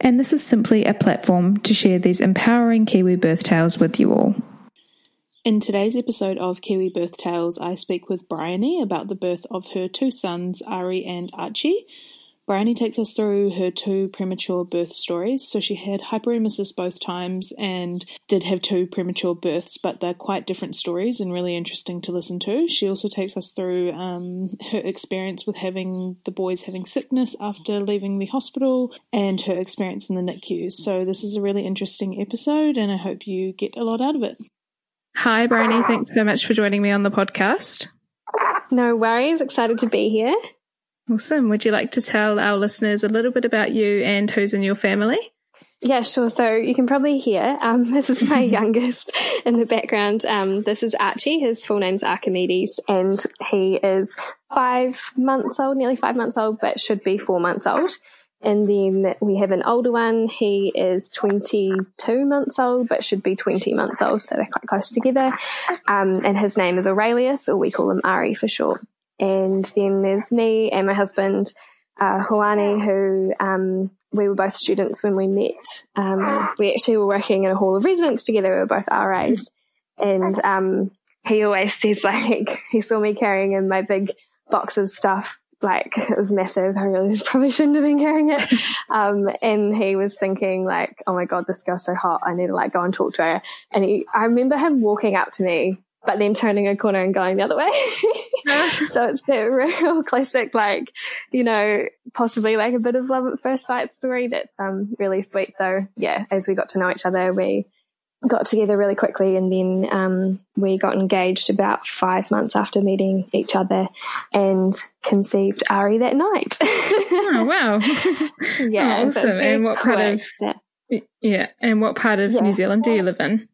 and this is simply a platform to share these empowering Kiwi birth tales with you all. In today's episode of Kiwi Birth Tales, I speak with Bryony about the birth of her two sons, Ari and Archie. Bryony takes us through her two premature birth stories. So she had hyperemesis both times and did have two premature births, but they're quite different stories and really interesting to listen to. She also takes us through um, her experience with having the boys having sickness after leaving the hospital and her experience in the NICU. So this is a really interesting episode, and I hope you get a lot out of it. Hi, Bryony. Thanks so much for joining me on the podcast. No worries. Excited to be here. Awesome. Would you like to tell our listeners a little bit about you and who's in your family? Yeah, sure. So you can probably hear um, this is my youngest in the background. Um, this is Archie. His full name's Archimedes, and he is five months old, nearly five months old, but should be four months old. And then we have an older one. He is 22 months old, but should be 20 months old. So they're quite close together. Um, and his name is Aurelius, or we call him Ari for short. And then there's me and my husband, uh, who um, we were both students when we met. Um, we actually were working in a hall of residence together. We were both RAs. And um, he always says, like, he saw me carrying in my big box of stuff. Like, it was massive. I really probably shouldn't have been carrying it. Um, and he was thinking, like, oh my God, this girl's so hot. I need to, like, go and talk to her. And he, I remember him walking up to me but then turning a corner and going the other way. so it's that real classic, like, you know, possibly like a bit of love at first sight story that's um, really sweet. So yeah, as we got to know each other, we got together really quickly and then um, we got engaged about five months after meeting each other and conceived Ari that night. oh, wow. yeah. Oh, awesome. And what part of, yeah. And what part of yeah. New Zealand do you live in?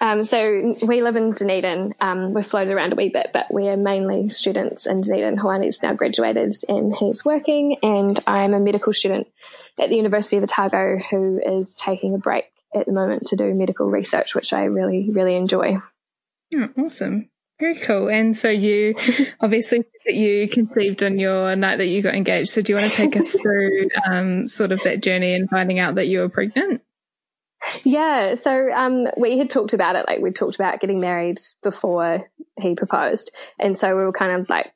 Um, so we live in Dunedin. Um, we've floated around a wee bit, but we're mainly students in Dunedin. Hoani's now graduated and he's working, and I'm a medical student at the University of Otago who is taking a break at the moment to do medical research, which I really, really enjoy. Oh, awesome. Very cool. And so you obviously that you conceived on your night that you got engaged. So do you want to take us through um, sort of that journey and finding out that you were pregnant? Yeah. So um, we had talked about it, like we talked about getting married before he proposed. And so we were kind of like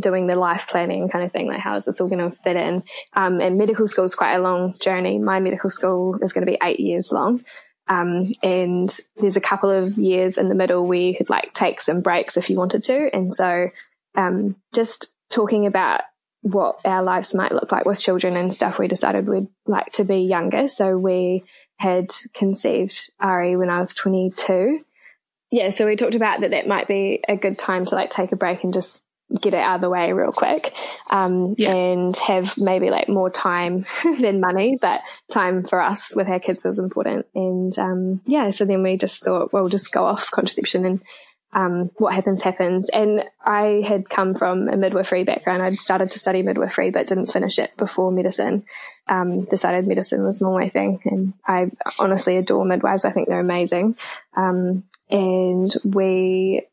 doing the life planning kind of thing, like how is this all going to fit in? Um, and medical school is quite a long journey. My medical school is going to be eight years long. Um, and there's a couple of years in the middle where you could like take some breaks if you wanted to. And so, um, just talking about what our lives might look like with children and stuff, we decided we'd like to be younger. So we had conceived Ari when I was 22. Yeah, so we talked about that that might be a good time to like take a break and just get it out of the way real quick um, yeah. and have maybe like more time than money, but time for us with our kids was important. And um, yeah, so then we just thought, well, we'll just go off contraception and um, what happens happens. And I had come from a midwifery background. I'd started to study midwifery, but didn't finish it before medicine. Um, decided medicine was more my thing, and I honestly adore midwives. I think they're amazing. Um, and we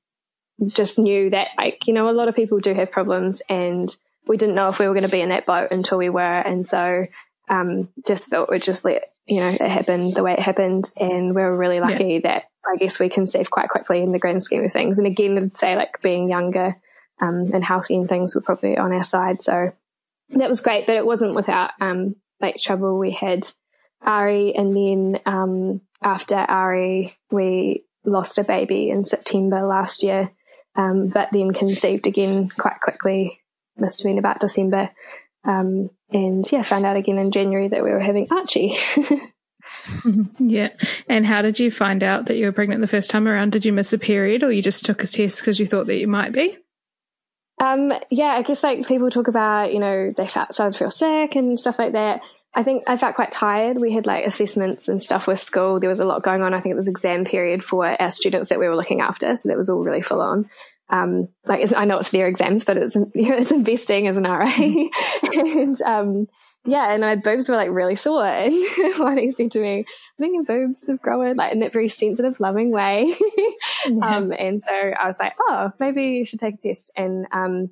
just knew that, like, you know, a lot of people do have problems, and we didn't know if we were going to be in that boat until we were. And so, um, just thought we'd just let you know it happened the way it happened, and we were really lucky yeah. that I guess we can save quite quickly in the grand scheme of things. And again, I'd say like being younger um, and healthy and things were probably on our side. So that was great, but it wasn't without um, like trouble. We had Ari, and then um, after Ari, we lost a baby in September last year, um, but then conceived again quite quickly. Must have been about December. Um, and yeah, found out again in January that we were having Archie. yeah. And how did you find out that you were pregnant the first time around? Did you miss a period or you just took a test because you thought that you might be? Um, yeah, I guess like people talk about, you know, they started to feel sick and stuff like that. I think I felt quite tired. We had like assessments and stuff with school. There was a lot going on. I think it was exam period for our students that we were looking after. So that was all really full on. Um, like I know it's their exams, but it's, it's investing as an RA. and, um, yeah, and my boobs were like really sore. And Lani said to me, I think your boobs have grown like in that very sensitive, loving way. yeah. um, and so I was like, oh, maybe you should take a test. And, um,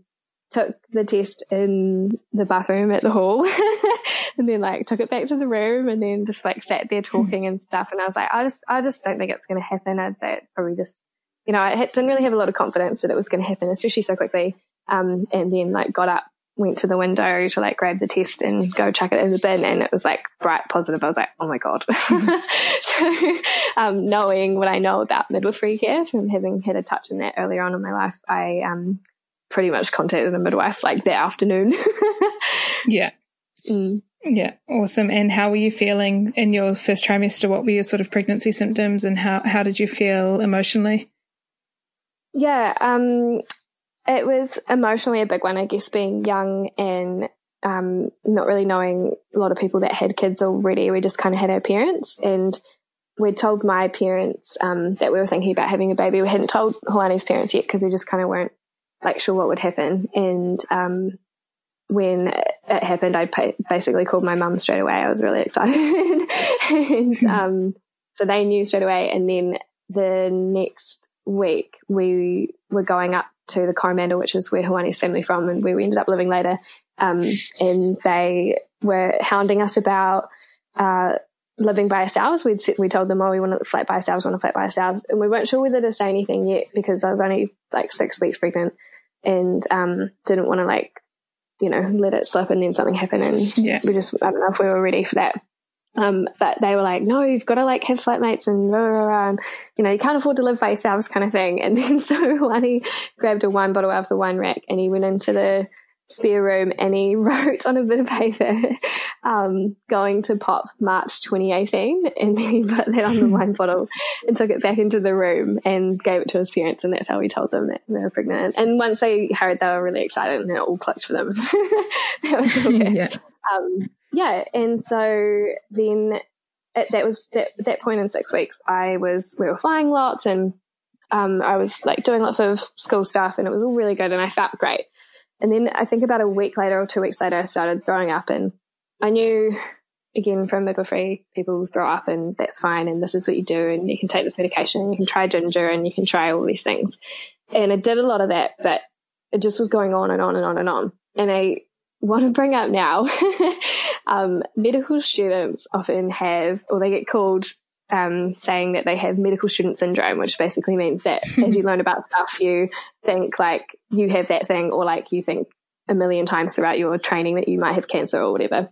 took the test in the bathroom at the hall and then like took it back to the room and then just like sat there talking and stuff. And I was like, I just, I just don't think it's going to happen. I'd say it probably just, you know, I didn't really have a lot of confidence that it was going to happen, especially so quickly. Um, and then like got up went to the window to like grab the test and go chuck it in the bin and it was like bright positive. I was like, oh my God. so, um, knowing what I know about midwifery care from having had a touch in that earlier on in my life, I, um, pretty much contacted a midwife like that afternoon. yeah. Mm. Yeah, awesome. And how were you feeling in your first trimester? What were your sort of pregnancy symptoms and how, how did you feel emotionally? Yeah, um, it was emotionally a big one, I guess, being young and um, not really knowing a lot of people that had kids already. We just kind of had our parents and we'd told my parents um, that we were thinking about having a baby. We hadn't told Hoani's parents yet because we just kind of weren't like sure what would happen. And um, when it happened, I basically called my mum straight away. I was really excited. and hmm. um, so they knew straight away. And then the next week, we were going up to the Coromandel, which is where Hoani's family from and where we ended up living later. Um, and they were hounding us about, uh, living by ourselves. We'd, we told them, oh, we want to flat by ourselves, want to flat by ourselves. And we weren't sure whether to say anything yet because I was only like six weeks pregnant and, um, didn't want to like, you know, let it slip and then something happen. And yeah. we just, I don't know if we were ready for that. Um, but they were like, no, you've got to like have flatmates and, blah, blah, blah, and, you know, you can't afford to live by yourselves kind of thing. And then so Lani grabbed a wine bottle out of the wine rack and he went into the spare room and he wrote on a bit of paper, um, going to pop March 2018. And then he put that on the wine bottle and took it back into the room and gave it to his parents. And that's how he told them that they were pregnant. And once they heard, they were really excited and it all clicked for them. that was all good. Yeah. Um, yeah, and so then at that was that, that point in six weeks, I was we were flying lots and um, I was like doing lots of school stuff, and it was all really good, and I felt great. And then I think about a week later or two weeks later, I started throwing up, and I knew again from midwifery, people throw up, and that's fine, and this is what you do, and you can take this medication, and you can try ginger, and you can try all these things. And I did a lot of that, but it just was going on and on and on and on. And I want to bring up now um, medical students often have, or they get called um, saying that they have medical student syndrome, which basically means that as you learn about stuff, you think like you have that thing, or like you think a million times throughout your training that you might have cancer or whatever.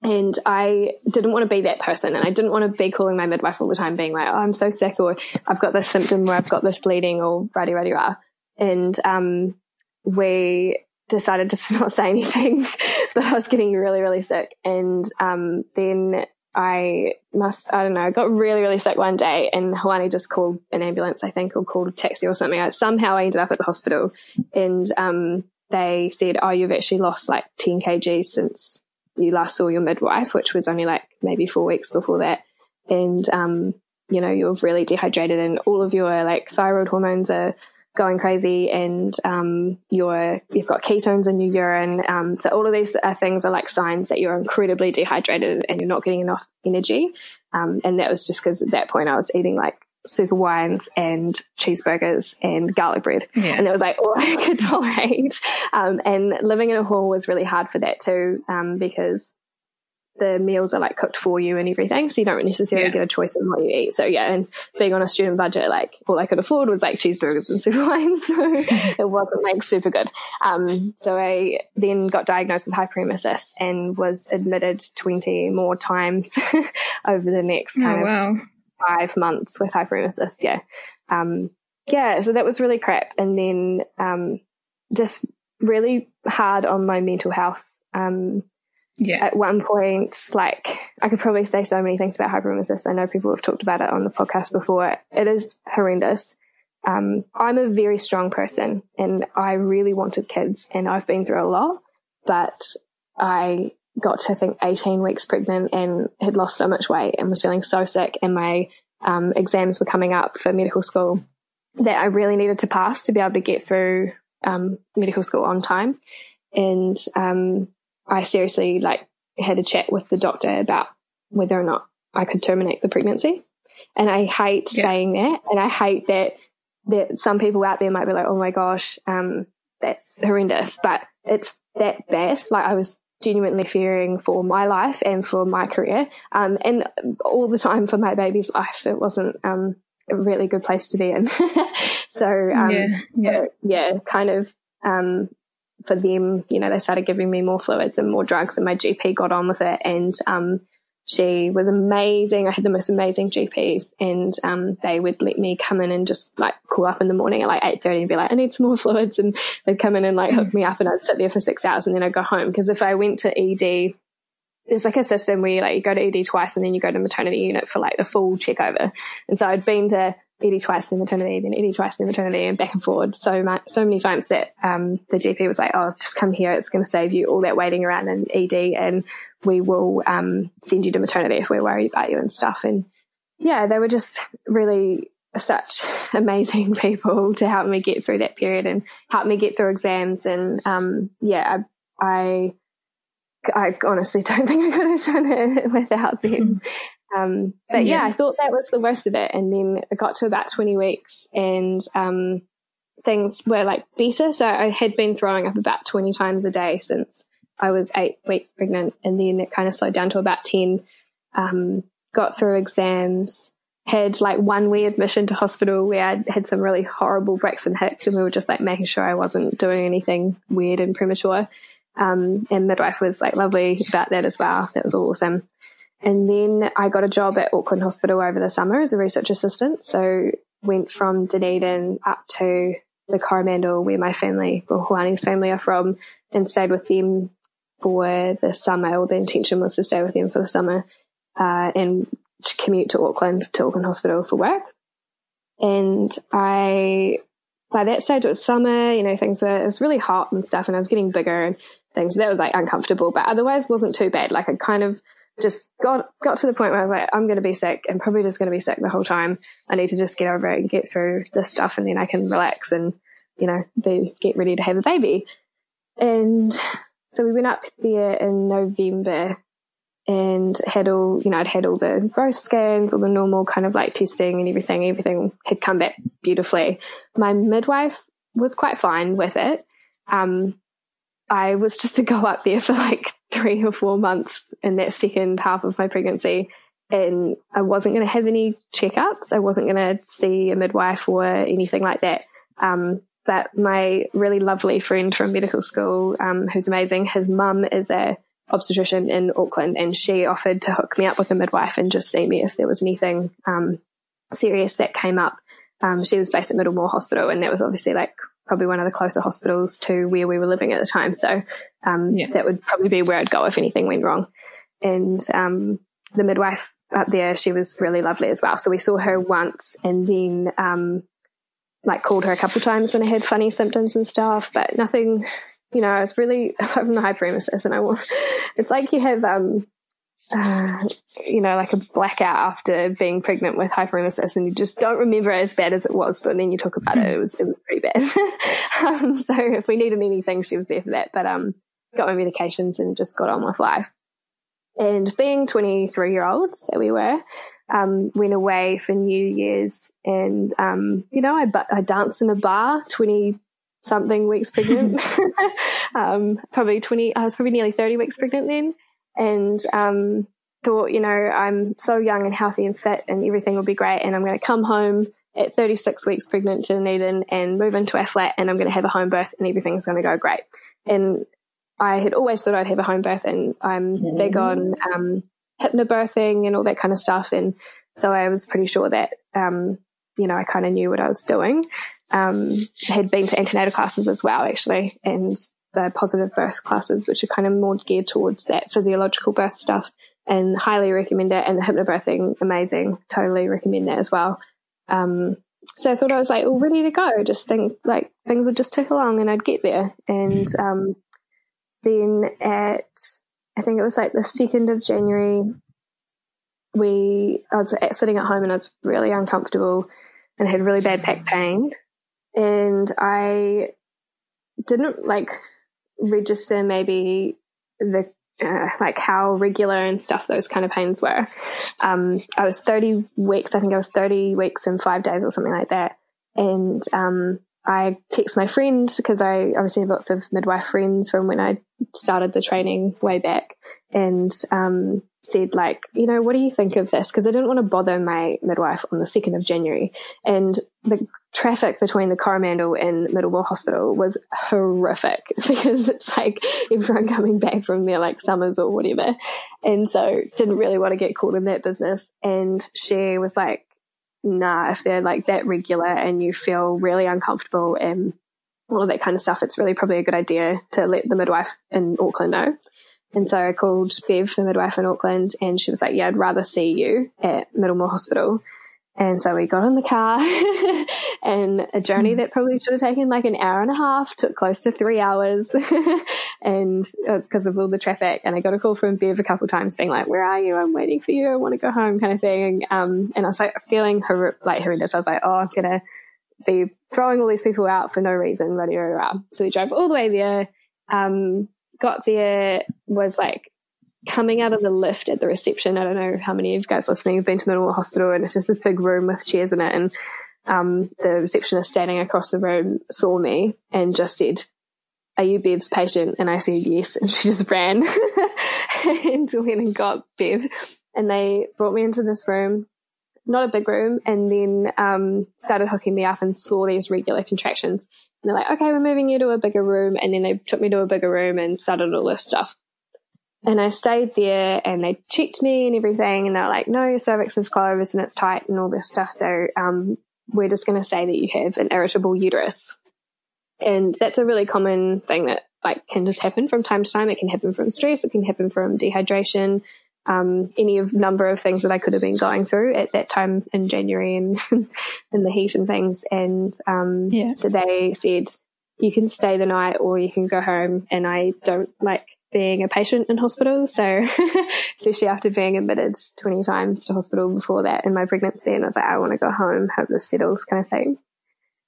And I didn't want to be that person. And I didn't want to be calling my midwife all the time, being like, oh, I'm so sick, or I've got this symptom where I've got this bleeding, or rah rah rah. And um, we decided to not say anything, but I was getting really, really sick. And um, then I must, I don't know, I got really, really sick one day and Hoani just called an ambulance, I think, or called a taxi or something. I, somehow I ended up at the hospital and um, they said, oh, you've actually lost like 10 kg since you last saw your midwife, which was only like maybe four weeks before that. And, um, you know, you're really dehydrated and all of your like thyroid hormones are going crazy and um, you're you've got ketones in your urine. Um, so all of these uh, things are like signs that you're incredibly dehydrated and you're not getting enough energy. Um, and that was just because at that point I was eating like super wines and cheeseburgers and garlic bread. Yeah. And it was like all I could tolerate. Um, and living in a hall was really hard for that too, um, because the meals are like cooked for you and everything. So you don't necessarily yeah. get a choice in what you eat. So yeah, and being on a student budget, like all I could afford was like cheeseburgers and super wines. So it wasn't like super good. Um, so I then got diagnosed with hyperemesis and was admitted 20 more times over the next oh, kind oh, wow. of five months with hyperemesis. Yeah. Um, yeah. So that was really crap. And then, um, just really hard on my mental health. Um, yeah. At one point, like I could probably say so many things about hyperemesis. I know people have talked about it on the podcast before. It is horrendous. Um, I'm a very strong person and I really wanted kids and I've been through a lot, but I got to I think 18 weeks pregnant and had lost so much weight and was feeling so sick and my um, exams were coming up for medical school that I really needed to pass to be able to get through um, medical school on time. And um, I seriously like had a chat with the doctor about whether or not I could terminate the pregnancy. And I hate yeah. saying that, and I hate that that some people out there might be like, "Oh my gosh, um, that's horrendous," but it's that bad. Like I was genuinely fearing for my life and for my career, um, and all the time for my baby's life. It wasn't um, a really good place to be in. so um, yeah, yeah, yeah, kind of um, for them, you know, they started giving me more fluids and more drugs, and my GP got on with it. And um, she was amazing. I had the most amazing GPs, and um, they would let me come in and just like call up in the morning at like eight thirty and be like, "I need some more fluids," and they'd come in and like hook me up, and I'd sit there for six hours, and then I'd go home because if I went to ED. There's like a system where you like you go to ED twice and then you go to maternity unit for like the full check over. And so I'd been to ED twice in maternity, then ED twice in maternity, and back and forward so much, so many times that um, the GP was like, "Oh, just come here; it's going to save you all that waiting around in ED, and we will um, send you to maternity if we're worried about you and stuff." And yeah, they were just really such amazing people to help me get through that period and help me get through exams. And um, yeah, I, I, I honestly don't think I could have done it without them. Um, but yeah. yeah. I thought that was the worst of it. And then it got to about 20 weeks and, um, things were like better. So I had been throwing up about 20 times a day since I was eight weeks pregnant. And then it kind of slowed down to about 10. Um, got through exams, had like one wee admission to hospital where I had some really horrible Braxton Hicks and we were just like making sure I wasn't doing anything weird and premature. Um, and midwife was like lovely about that as well. That was awesome. And then I got a job at Auckland Hospital over the summer as a research assistant. So went from Dunedin up to the Coromandel where my family, or Hoani's family are from, and stayed with them for the summer. Or the intention was to stay with them for the summer uh, and to commute to Auckland, to Auckland Hospital for work. And I, by that stage, it was summer, you know, things were, it was really hot and stuff, and I was getting bigger and things. So that was like uncomfortable, but otherwise wasn't too bad. Like I kind of, just got got to the point where I was like, I'm going to be sick and probably just going to be sick the whole time. I need to just get over it and get through this stuff, and then I can relax and you know be get ready to have a baby. And so we went up there in November and had all you know I'd had all the growth scans, all the normal kind of like testing and everything. Everything had come back beautifully. My midwife was quite fine with it. Um, I was just to go up there for like three or four months in that second half of my pregnancy. And I wasn't going to have any checkups. I wasn't going to see a midwife or anything like that. Um, but my really lovely friend from medical school, um, who's amazing, his mum is a obstetrician in Auckland and she offered to hook me up with a midwife and just see me if there was anything, um, serious that came up. Um, she was based at Middlemore Hospital and that was obviously like probably one of the closer hospitals to where we were living at the time. So um, yeah. that would probably be where I'd go if anything went wrong. And um, the midwife up there, she was really lovely as well. So we saw her once and then um, like called her a couple times when I had funny symptoms and stuff, but nothing, you know, I was really, I'm the hyperemesis and I was, it's like you have, um, uh, you know, like a blackout after being pregnant with hyperemesis and you just don't remember it as bad as it was, but then you talk about it, it was, it was pretty bad. um, so if we needed anything, she was there for that, but, um, got my medications and just got on with life. And being 23 year olds that we were, um, went away for New Year's and, um, you know, I, I danced in a bar 20 something weeks pregnant. um, probably 20, I was probably nearly 30 weeks pregnant then and um, thought, you know, I'm so young and healthy and fit and everything will be great. And I'm going to come home at 36 weeks pregnant to Dunedin and move into our flat and I'm going to have a home birth and everything's going to go great. And I had always thought I'd have a home birth and I'm mm-hmm. big on um, hypnobirthing and all that kind of stuff. And so I was pretty sure that, um, you know, I kind of knew what I was doing. Um, had been to antenatal classes as well, actually, and the positive birth classes, which are kind of more geared towards that physiological birth stuff and highly recommend it. And the hypnobirthing, amazing. Totally recommend that as well. Um, so I thought I was like all ready to go. Just think like things would just tick along and I'd get there. And, um, then at, I think it was like the 2nd of January, we, I was sitting at home and I was really uncomfortable and had really bad back pain. And I didn't like register maybe the uh, like how regular and stuff those kind of pains were. Um, I was 30 weeks, I think I was 30 weeks and five days or something like that. And um, I text my friend because I obviously have lots of midwife friends from when I started the training way back and um, said like, you know, what do you think of this? Because I didn't want to bother my midwife on the 2nd of January. And the traffic between the Coromandel and Middlemore Hospital was horrific because it's like everyone coming back from their like summers or whatever. And so didn't really want to get caught in that business. And she was like, nah, if they're like that regular and you feel really uncomfortable and all of that kind of stuff, it's really probably a good idea to let the midwife in Auckland know. And so I called Bev, the midwife in Auckland, and she was like, yeah, I'd rather see you at Middlemore Hospital. And so we got in the car and a journey that probably should have taken like an hour and a half took close to three hours and because uh, of all the traffic. And I got a call from Bev a couple times being like, where are you? I'm waiting for you. I want to go home kind of thing. Um, and I was like feeling hor- like horrendous. I was like, oh, I'm going to be throwing all these people out for no reason. Rah, rah, rah. So we drove all the way there. Um, got there was like coming out of the lift at the reception. I don't know how many of you guys listening have been to Middlemore Hospital, and it's just this big room with chairs in it. And um, the receptionist standing across the room saw me and just said, Are you Bev's patient? And I said, Yes. And she just ran and went and got Bev. And they brought me into this room, not a big room, and then um, started hooking me up and saw these regular contractions. And they're like, okay, we're moving you to a bigger room. And then they took me to a bigger room and started all this stuff. And I stayed there and they checked me and everything. And they're like, no, your cervix is closed and it's tight and all this stuff. So, um, we're just going to say that you have an irritable uterus. And that's a really common thing that like can just happen from time to time. It can happen from stress. It can happen from dehydration. Um, any of number of things that I could have been going through at that time in January and in the heat and things. And, um, yeah. so they said, you can stay the night or you can go home. And I don't like being a patient in hospital. So, especially after being admitted 20 times to hospital before that in my pregnancy. And I was like, I want to go home, hope this settles kind of thing.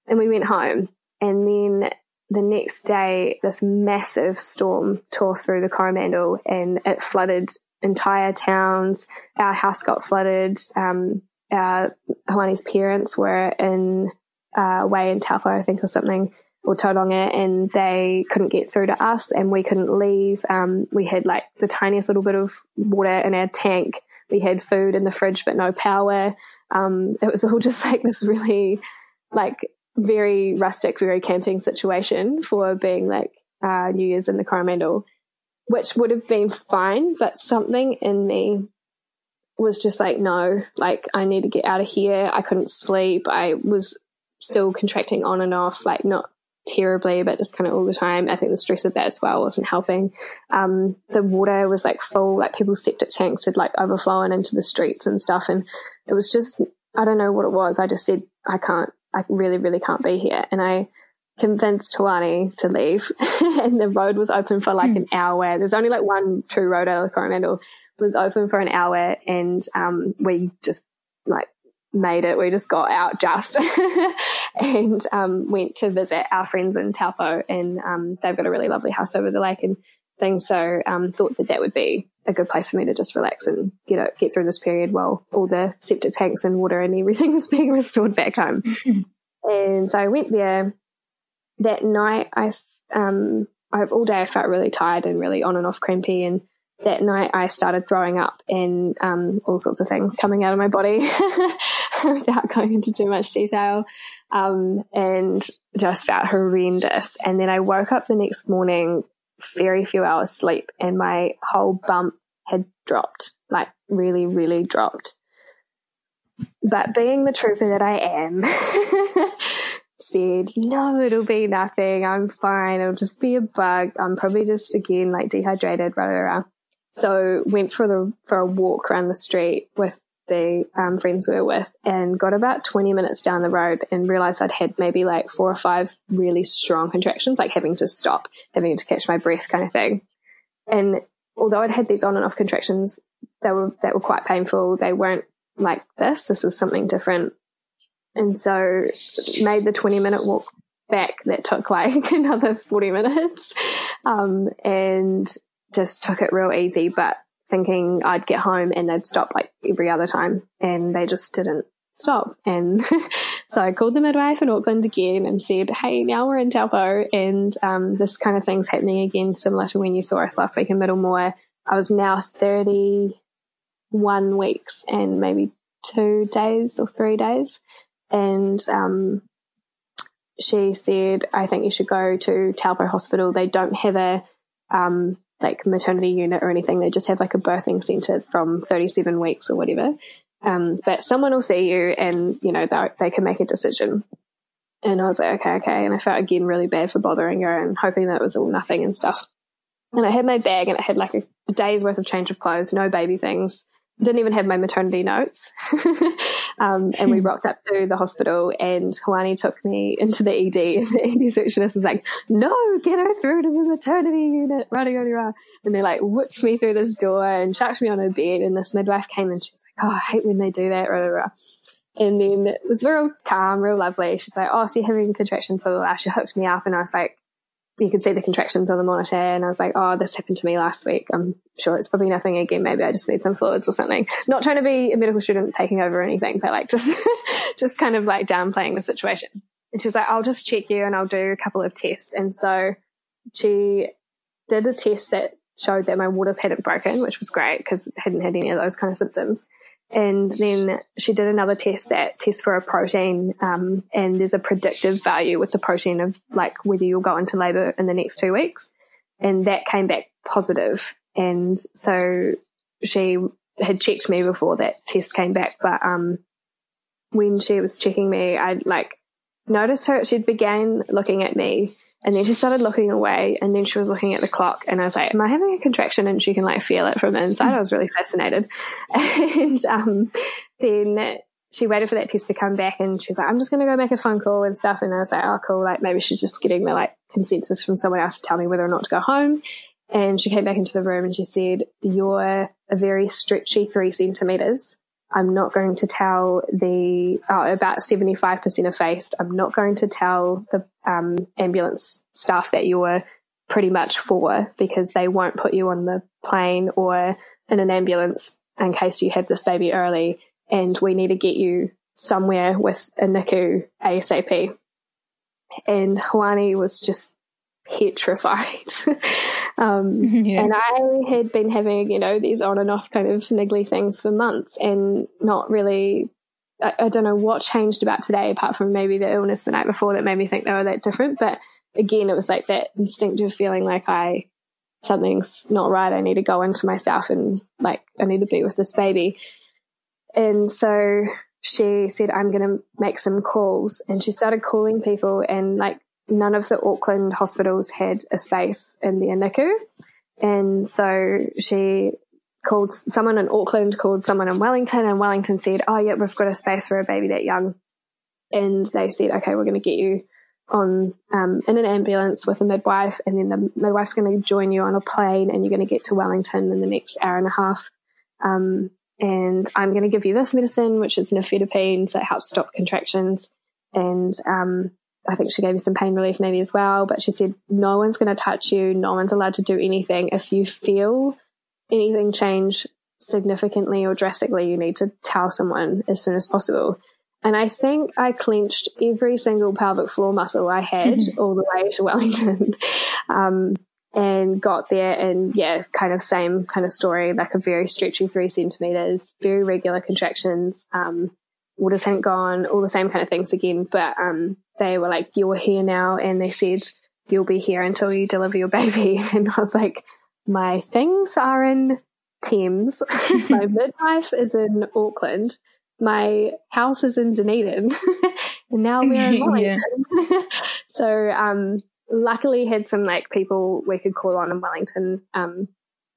And we went home. And then the next day, this massive storm tore through the Coromandel and it flooded entire towns. Our house got flooded. Um, our Hoani's parents were in, uh, way in Taupo, I think, or something or Tauranga and they couldn't get through to us and we couldn't leave. Um, we had like the tiniest little bit of water in our tank. We had food in the fridge, but no power. Um, it was all just like this really like very rustic, very camping situation for being like, uh, New Year's in the Coromandel, which would have been fine, but something in me was just like, no, like I need to get out of here. I couldn't sleep. I was still contracting on and off, like not terribly, but just kind of all the time. I think the stress of that as well wasn't helping. Um, the water was like full, like people's septic tanks had like overflowing into the streets and stuff. And it was just, I don't know what it was. I just said, I can't, I really, really can't be here. And I convinced Hoani to leave and the road was open for like mm. an hour. There's only like one true road out of Coromandel was open for an hour and, um, we just like made it. We just got out just and um, went to visit our friends in Taupo, and um, they've got a really lovely house over the lake and things. So um, thought that that would be a good place for me to just relax and get it, get through this period while all the septic tanks and water and everything was being restored back home. and so I went there that night. I um, I all day I felt really tired and really on and off crampy and that night I started throwing up and um, all sorts of things coming out of my body without going into too much detail. Um, and just felt horrendous. And then I woke up the next morning, very few hours sleep, and my whole bump had dropped, like really, really dropped. But being the trooper that I am, said, no, it'll be nothing. I'm fine. It'll just be a bug. I'm probably just again like dehydrated, blah, blah, blah. So went for the, for a walk around the street with the um, friends we were with and got about 20 minutes down the road and realized I'd had maybe like four or five really strong contractions, like having to stop, having to catch my breath kind of thing. And although I'd had these on and off contractions, they were, that were quite painful. They weren't like this. This was something different. And so made the 20 minute walk back that took like another 40 minutes. Um, and just took it real easy, but thinking I'd get home and they'd stop like every other time and they just didn't stop. And so I called the midwife in Auckland again and said, Hey, now we're in Taupo and, um, this kind of thing's happening again, similar to when you saw us last week in Middlemore. I was now 31 weeks and maybe two days or three days. And, um, she said, I think you should go to Taupo Hospital. They don't have a, um, like maternity unit or anything. They just have like a birthing center from 37 weeks or whatever. Um, but someone will see you and, you know, they can make a decision. And I was like, okay, okay. And I felt again really bad for bothering her and hoping that it was all nothing and stuff. And I had my bag and it had like a day's worth of change of clothes, no baby things didn't even have my maternity notes. um, and we rocked up to the hospital and Hoani took me into the ED and the ED receptionist was like, no, get her through to the maternity unit, rah, rah, rah. And they like whipped me through this door and chucked me on her bed and this midwife came and she's like, oh, I hate when they do that, rah, rah, rah. And then it was real calm, real lovely. She's like, oh, so you're having contractions. So she hooked me up and I was like, you could see the contractions on the monitor and I was like, oh, this happened to me last week. I'm sure it's probably nothing again. Maybe I just need some fluids or something. Not trying to be a medical student taking over anything, but like just, just kind of like downplaying the situation. And she was like, I'll just check you and I'll do a couple of tests. And so she did a test that showed that my waters hadn't broken, which was great because hadn't had any of those kind of symptoms. And then she did another test that tests for a protein, um, and there's a predictive value with the protein of like whether you'll go into labor in the next two weeks. And that came back positive. And so she had checked me before that test came back. But, um, when she was checking me, I like noticed her, she'd began looking at me and then she started looking away and then she was looking at the clock and I was like, am I having a contraction? And she can like feel it from the inside. I was really fascinated. And, um, then she waited for that test to come back and she was like, I'm just going to go make a phone call and stuff. And I was like, oh, cool. Like maybe she's just getting the like consensus from someone else to tell me whether or not to go home. And she came back into the room and she said, you're a very stretchy three centimeters. I'm not going to tell the uh, about 75% effaced. I'm not going to tell the um, ambulance staff that you're pretty much for because they won't put you on the plane or in an ambulance in case you have this baby early. And we need to get you somewhere with a NICU ASAP. And Hoani was just petrified. um, yeah. And I had been having, you know, these on and off kind of niggly things for months and not really, I, I, don't know what changed about today apart from maybe the illness the night before that made me think they were that different. But again, it was like that instinctive feeling like I, something's not right. I need to go into myself and like, I need to be with this baby. And so she said, I'm going to make some calls. And she started calling people and like none of the Auckland hospitals had a space in their NICU. And so she called someone in Auckland, called someone in Wellington, and Wellington said, Oh, yeah, we've got a space for a baby that young. And they said, Okay, we're going to get you on um, in an ambulance with a midwife, and then the midwife's going to join you on a plane, and you're going to get to Wellington in the next hour and a half. Um, and I'm going to give you this medicine, which is nifedipine, so it helps stop contractions. And um, I think she gave you some pain relief maybe as well, but she said, no one's going to touch you. No one's allowed to do anything. If you feel anything change significantly or drastically, you need to tell someone as soon as possible. And I think I clenched every single pelvic floor muscle I had all the way to Wellington. um, and got there and yeah, kind of same kind of story, like a very stretchy three centimeters, very regular contractions. Um, waters hadn't gone, all the same kind of things again. But um, they were like, "You're here now," and they said, "You'll be here until you deliver your baby." And I was like, "My things are in Thames. my midwife is in Auckland. My house is in Dunedin, and now we're in Wellington." yeah. so um, luckily, had some like people we could call on in Wellington um,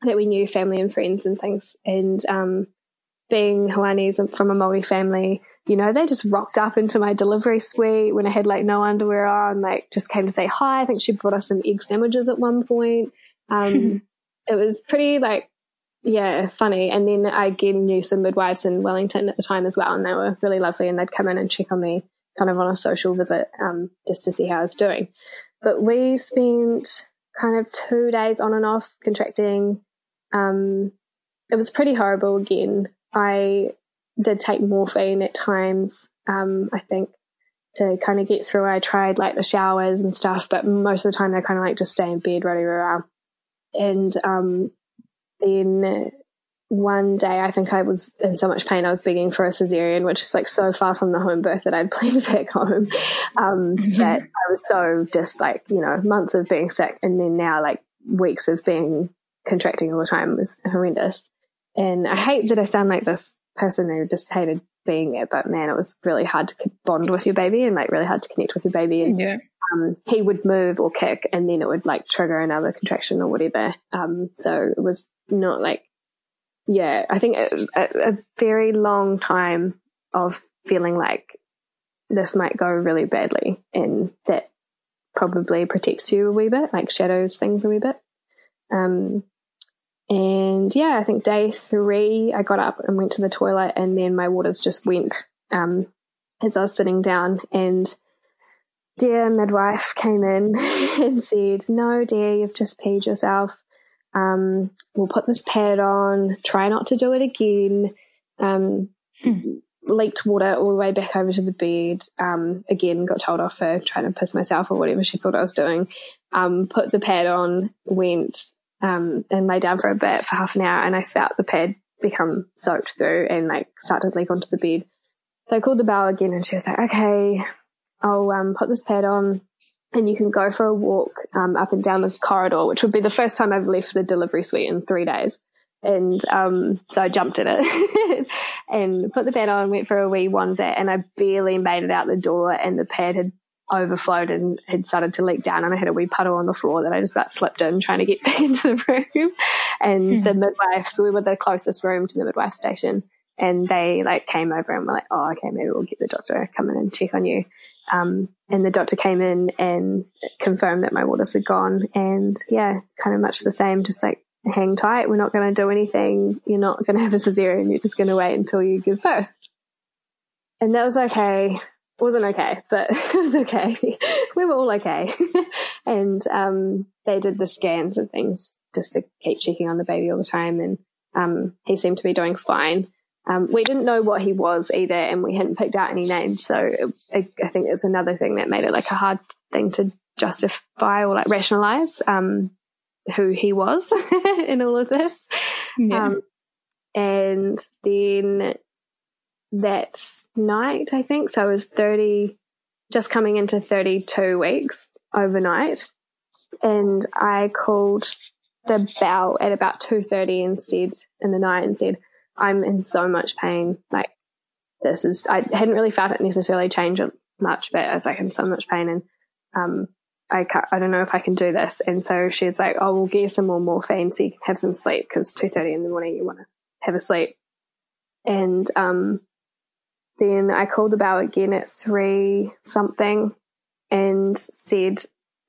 that we knew, family and friends and things, and um, being Hawaiianese from a Māori family, you know, they just rocked up into my delivery suite when I had like no underwear on, like just came to say hi. I think she brought us some egg sandwiches at one point. Um, it was pretty like, yeah, funny. And then I again knew some midwives in Wellington at the time as well, and they were really lovely. And they'd come in and check on me kind of on a social visit, um, just to see how I was doing. But we spent kind of two days on and off contracting. Um, it was pretty horrible again. I did take morphine at times. Um, I think to kind of get through. I tried like the showers and stuff, but most of the time they kind of like just stay in bed, ready around. And um, then one day I think I was in so much pain I was begging for a cesarean, which is like so far from the home birth that I'd planned back home. Um, mm-hmm. That I was so just like you know months of being sick, and then now like weeks of being contracting all the time was horrendous. And I hate that I sound like this person who just hated being there, but man, it was really hard to bond with your baby and like really hard to connect with your baby. And yeah. um, he would move or kick, and then it would like trigger another contraction or whatever. Um, so it was not like, yeah, I think a, a, a very long time of feeling like this might go really badly, and that probably protects you a wee bit, like shadows things a wee bit. Um, and yeah, I think day three, I got up and went to the toilet, and then my waters just went um, as I was sitting down. And dear midwife came in and said, No, dear, you've just peed yourself. Um, we'll put this pad on, try not to do it again. Um, hmm. Leaked water all the way back over to the bed. Um, again, got told off for trying to piss myself or whatever she thought I was doing. Um, put the pad on, went um, and lay down for a bit for half an hour and I felt the pad become soaked through and like start to leak onto the bed. So I called the bell again and she was like, okay, I'll um, put this pad on and you can go for a walk um, up and down the corridor, which would be the first time I've left the delivery suite in three days. And um, so I jumped at it and put the pad on, went for a wee wander, and I barely made it out the door, and the pad had overflowed and had started to leak down and I had a wee puddle on the floor that I just got slipped in trying to get back into the room. And mm-hmm. the midwife, so we were the closest room to the midwife station and they like came over and were like, oh, okay, maybe we'll get the doctor come in and check on you. Um, and the doctor came in and confirmed that my waters had gone and yeah, kind of much the same, just like hang tight. We're not going to do anything. You're not going to have a cesarean. You're just going to wait until you give birth. And that was okay wasn't okay, but it was okay. we were all okay. and um, they did the scans and things just to keep checking on the baby all the time. And um, he seemed to be doing fine. Um, we didn't know what he was either, and we hadn't picked out any names. So it, I think it's another thing that made it like a hard thing to justify or like rationalize um, who he was in all of this. Yeah. Um, and then that night, I think. So I was 30, just coming into 32 weeks overnight. And I called the bell at about 2.30 and said, in the night and said, I'm in so much pain. Like this is, I hadn't really felt it necessarily change much, but I was like in so much pain and, um, I can't, I don't know if I can do this. And so she's like, oh, we'll get you some more morphine so you can have some sleep because 2.30 in the morning you want to have a sleep. And, um, then I called about again at three something and said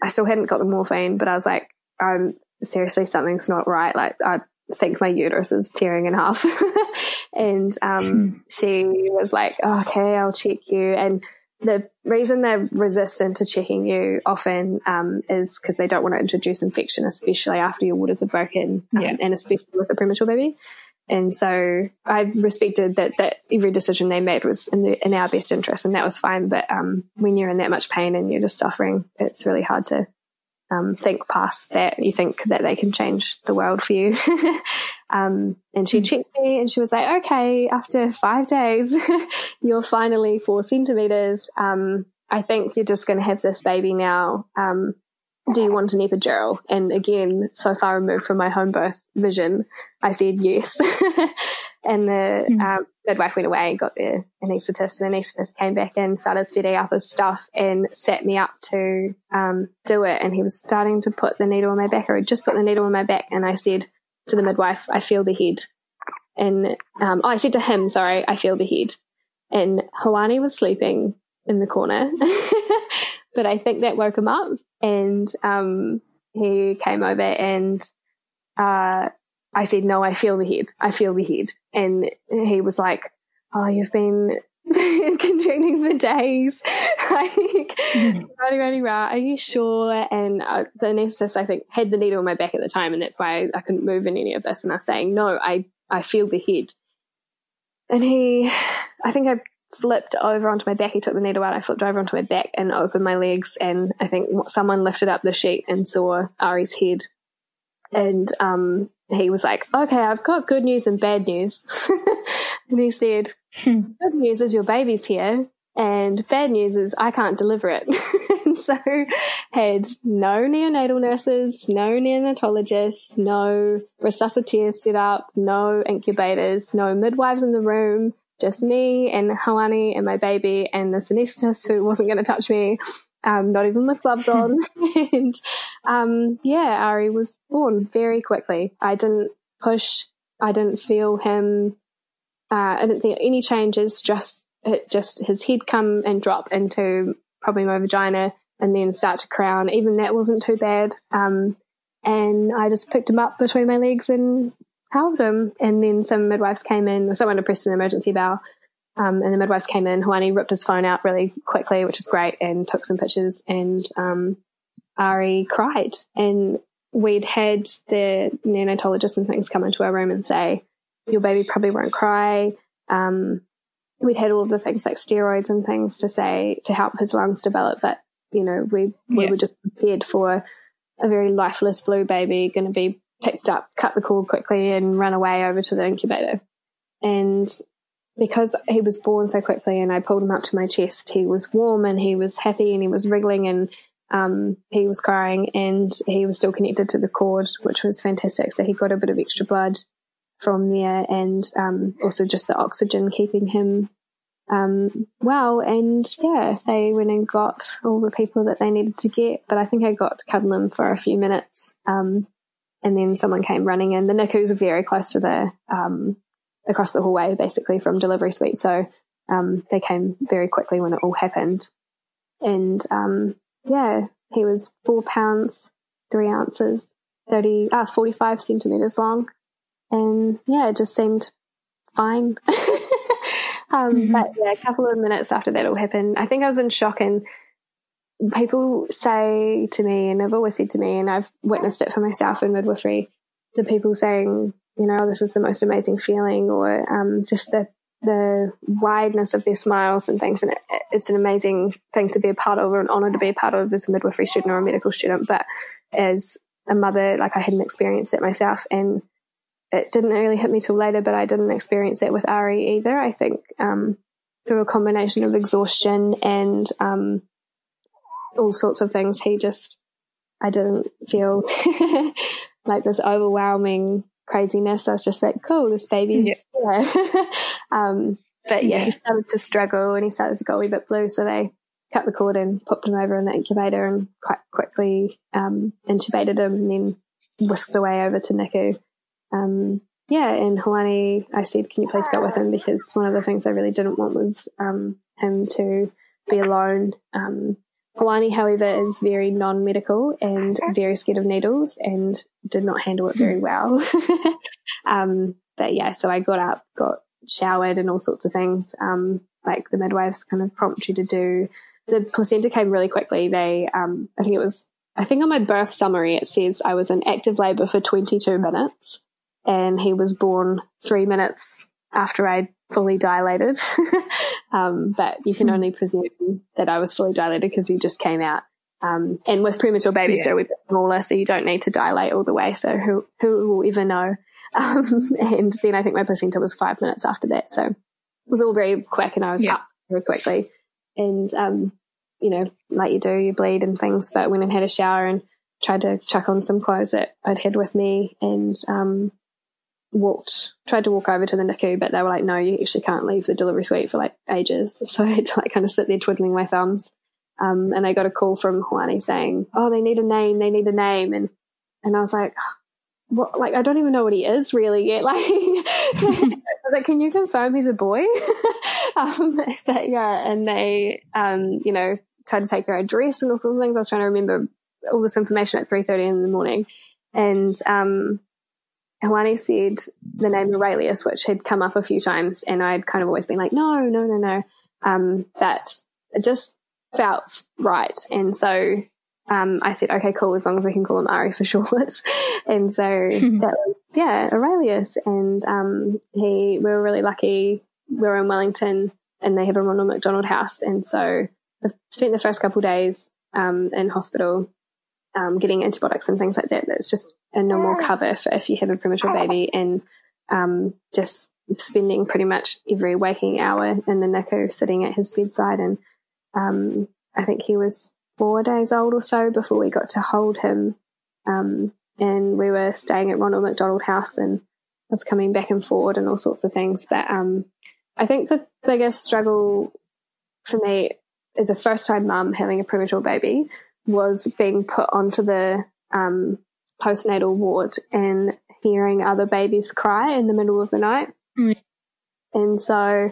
I still hadn't got the morphine, but I was like, I'm seriously something's not right. Like I think my uterus is tearing in half. and um, hmm. she was like, oh, okay, I'll check you. And the reason they're resistant to checking you often um, is because they don't want to introduce infection, especially after your waters are broken, um, yeah. and especially with a premature baby. And so I respected that, that every decision they made was in, the, in our best interest and that was fine. But, um, when you're in that much pain and you're just suffering, it's really hard to, um, think past that. You think that they can change the world for you. um, and she hmm. checked me and she was like, okay, after five days, you're finally four centimeters. Um, I think you're just going to have this baby now. Um, do you want an epidural? And again, so far removed from my home birth vision, I said yes. and the mm. um, midwife went away and got the anaesthetist. And The anaesthetist came back and started setting up his stuff and set me up to um, do it. And he was starting to put the needle in my back, or just put the needle in my back. And I said to the midwife, I feel the head. And um, oh, I said to him, sorry, I feel the head. And Hoani was sleeping in the corner. but I think that woke him up and um, he came over and uh, I said, no, I feel the head. I feel the head. And he was like, oh, you've been contracting for days. like, mm. running, running around. Are you sure? And uh, the anesthetist, I think, had the needle in my back at the time. And that's why I, I couldn't move in any of this. And I was saying, no, I, I feel the head. And he, I think I flipped over onto my back. He took the needle out. I flipped over onto my back and opened my legs. And I think someone lifted up the sheet and saw Ari's head. And um, he was like, okay, I've got good news and bad news. and he said, hmm. good news is your baby's here. And bad news is I can't deliver it. and so had no neonatal nurses, no neonatologists, no resuscitators set up, no incubators, no midwives in the room, just me and Hoani and my baby and the anesthetist who wasn't going to touch me um, not even with gloves on. and um, yeah, Ari was born very quickly. I didn't push. I didn't feel him. Uh, I didn't think any changes. Just it, just his head come and drop into probably my vagina, and then start to crown. Even that wasn't too bad. Um, and I just picked him up between my legs and held him. And then some midwives came in. Someone had pressed an emergency bell um, and the midwives came in. Hoani ripped his phone out really quickly, which was great, and took some pictures. And um, Ari cried. And we'd had the neonatologists and things come into our room and say, Your baby probably won't cry. Um, we'd had all of the things like steroids and things to say to help his lungs develop. But, you know, we, we yeah. were just prepared for a very lifeless blue baby going to be picked up, cut the cord quickly, and run away over to the incubator. And because he was born so quickly and I pulled him up to my chest, he was warm and he was happy and he was wriggling and um, he was crying and he was still connected to the cord, which was fantastic. So he got a bit of extra blood from there and um, also just the oxygen keeping him um, well. And yeah, they went and got all the people that they needed to get. But I think I got to cuddle him for a few minutes. Um, and then someone came running in. The NICUs are very close to the um, across the hallway, basically from delivery suite. So um, they came very quickly when it all happened. And um, yeah, he was four pounds, three ounces, 30, uh, 45 centimeters long. And yeah, it just seemed fine. um, mm-hmm. But yeah, a couple of minutes after that all happened, I think I was in shock and people say to me, and they've always said to me, and I've witnessed it for myself in midwifery, the people saying, you know, this is the most amazing feeling, or um, just the the wideness of their smiles and things. And it, it's an amazing thing to be a part of, or an honor to be a part of as a midwifery student or a medical student. But as a mother, like I hadn't experienced it myself, and it didn't really hit me till later. But I didn't experience it with Ari either. I think um, through a combination of exhaustion and um, all sorts of things, he just I didn't feel like this overwhelming craziness. I was just like, cool, this baby's yeah. um, but yeah, yeah, he started to struggle and he started to go a wee bit blue. So they cut the cord and popped him over in the incubator and quite quickly um, intubated him and then whisked away over to NICU. Um, yeah, and Hoani, I said, can you please go with him? Because one of the things I really didn't want was um, him to be alone. Um, Hoani, however, is very non medical and very scared of needles and did not handle it very well. um, but yeah, so I got up, got showered and all sorts of things. Um, like the midwives kind of prompt you to do. The placenta came really quickly. They, um, I think it was, I think on my birth summary it says I was in active labor for 22 minutes and he was born three minutes after I fully dilated. um, but you can hmm. only presume that I was fully dilated because he just came out Um, and with premature babies, Yeah. they're a smaller, so you don't need to dilate all the way. So who who will ever know? Um, and then I think my placenta was five minutes after that, so it was all very quick, and I was Yeah. up very quickly. And um, you know, like you do, you bleed and things. But went and had a shower and tried to chuck on some clothes that I'd had with me, and um, walked tried to walk over to the NICU, but they were like, "No, you actually can't leave the delivery suite for like ages." So I had to like kind of sit there twiddling my thumbs. Um, and I got a call from Hoani saying, "Oh, they need a name. They need a name." And and I was like, "What? Like, I don't even know what he is really yet. Like, like, can you confirm he's a boy?" um, but yeah, and they, um, you know, tried to take her address and all sorts of things. I was trying to remember all this information at three thirty in the morning, and um, Hoani said the name Aurelius, which had come up a few times, and I'd kind of always been like, no, no, no, no. Um, that just felt right. And so um, I said, okay, cool, as long as we can call him Ari for short. and so that was, yeah, Aurelius. And um, he, we were really lucky. We were in Wellington and they have a Ronald McDonald house. And so the, spent the first couple days um, in hospital um, getting antibiotics and things like that. That's just a normal cover for if you have a premature baby and um, just spending pretty much every waking hour in the NICU sitting at his bedside. And um, I think he was four days old or so before we got to hold him. Um, and we were staying at Ronald McDonald House and I was coming back and forward and all sorts of things. But um, I think the biggest struggle for me as a first time mum having a premature baby was being put onto the um, postnatal ward and hearing other babies cry in the middle of the night. Mm. And so,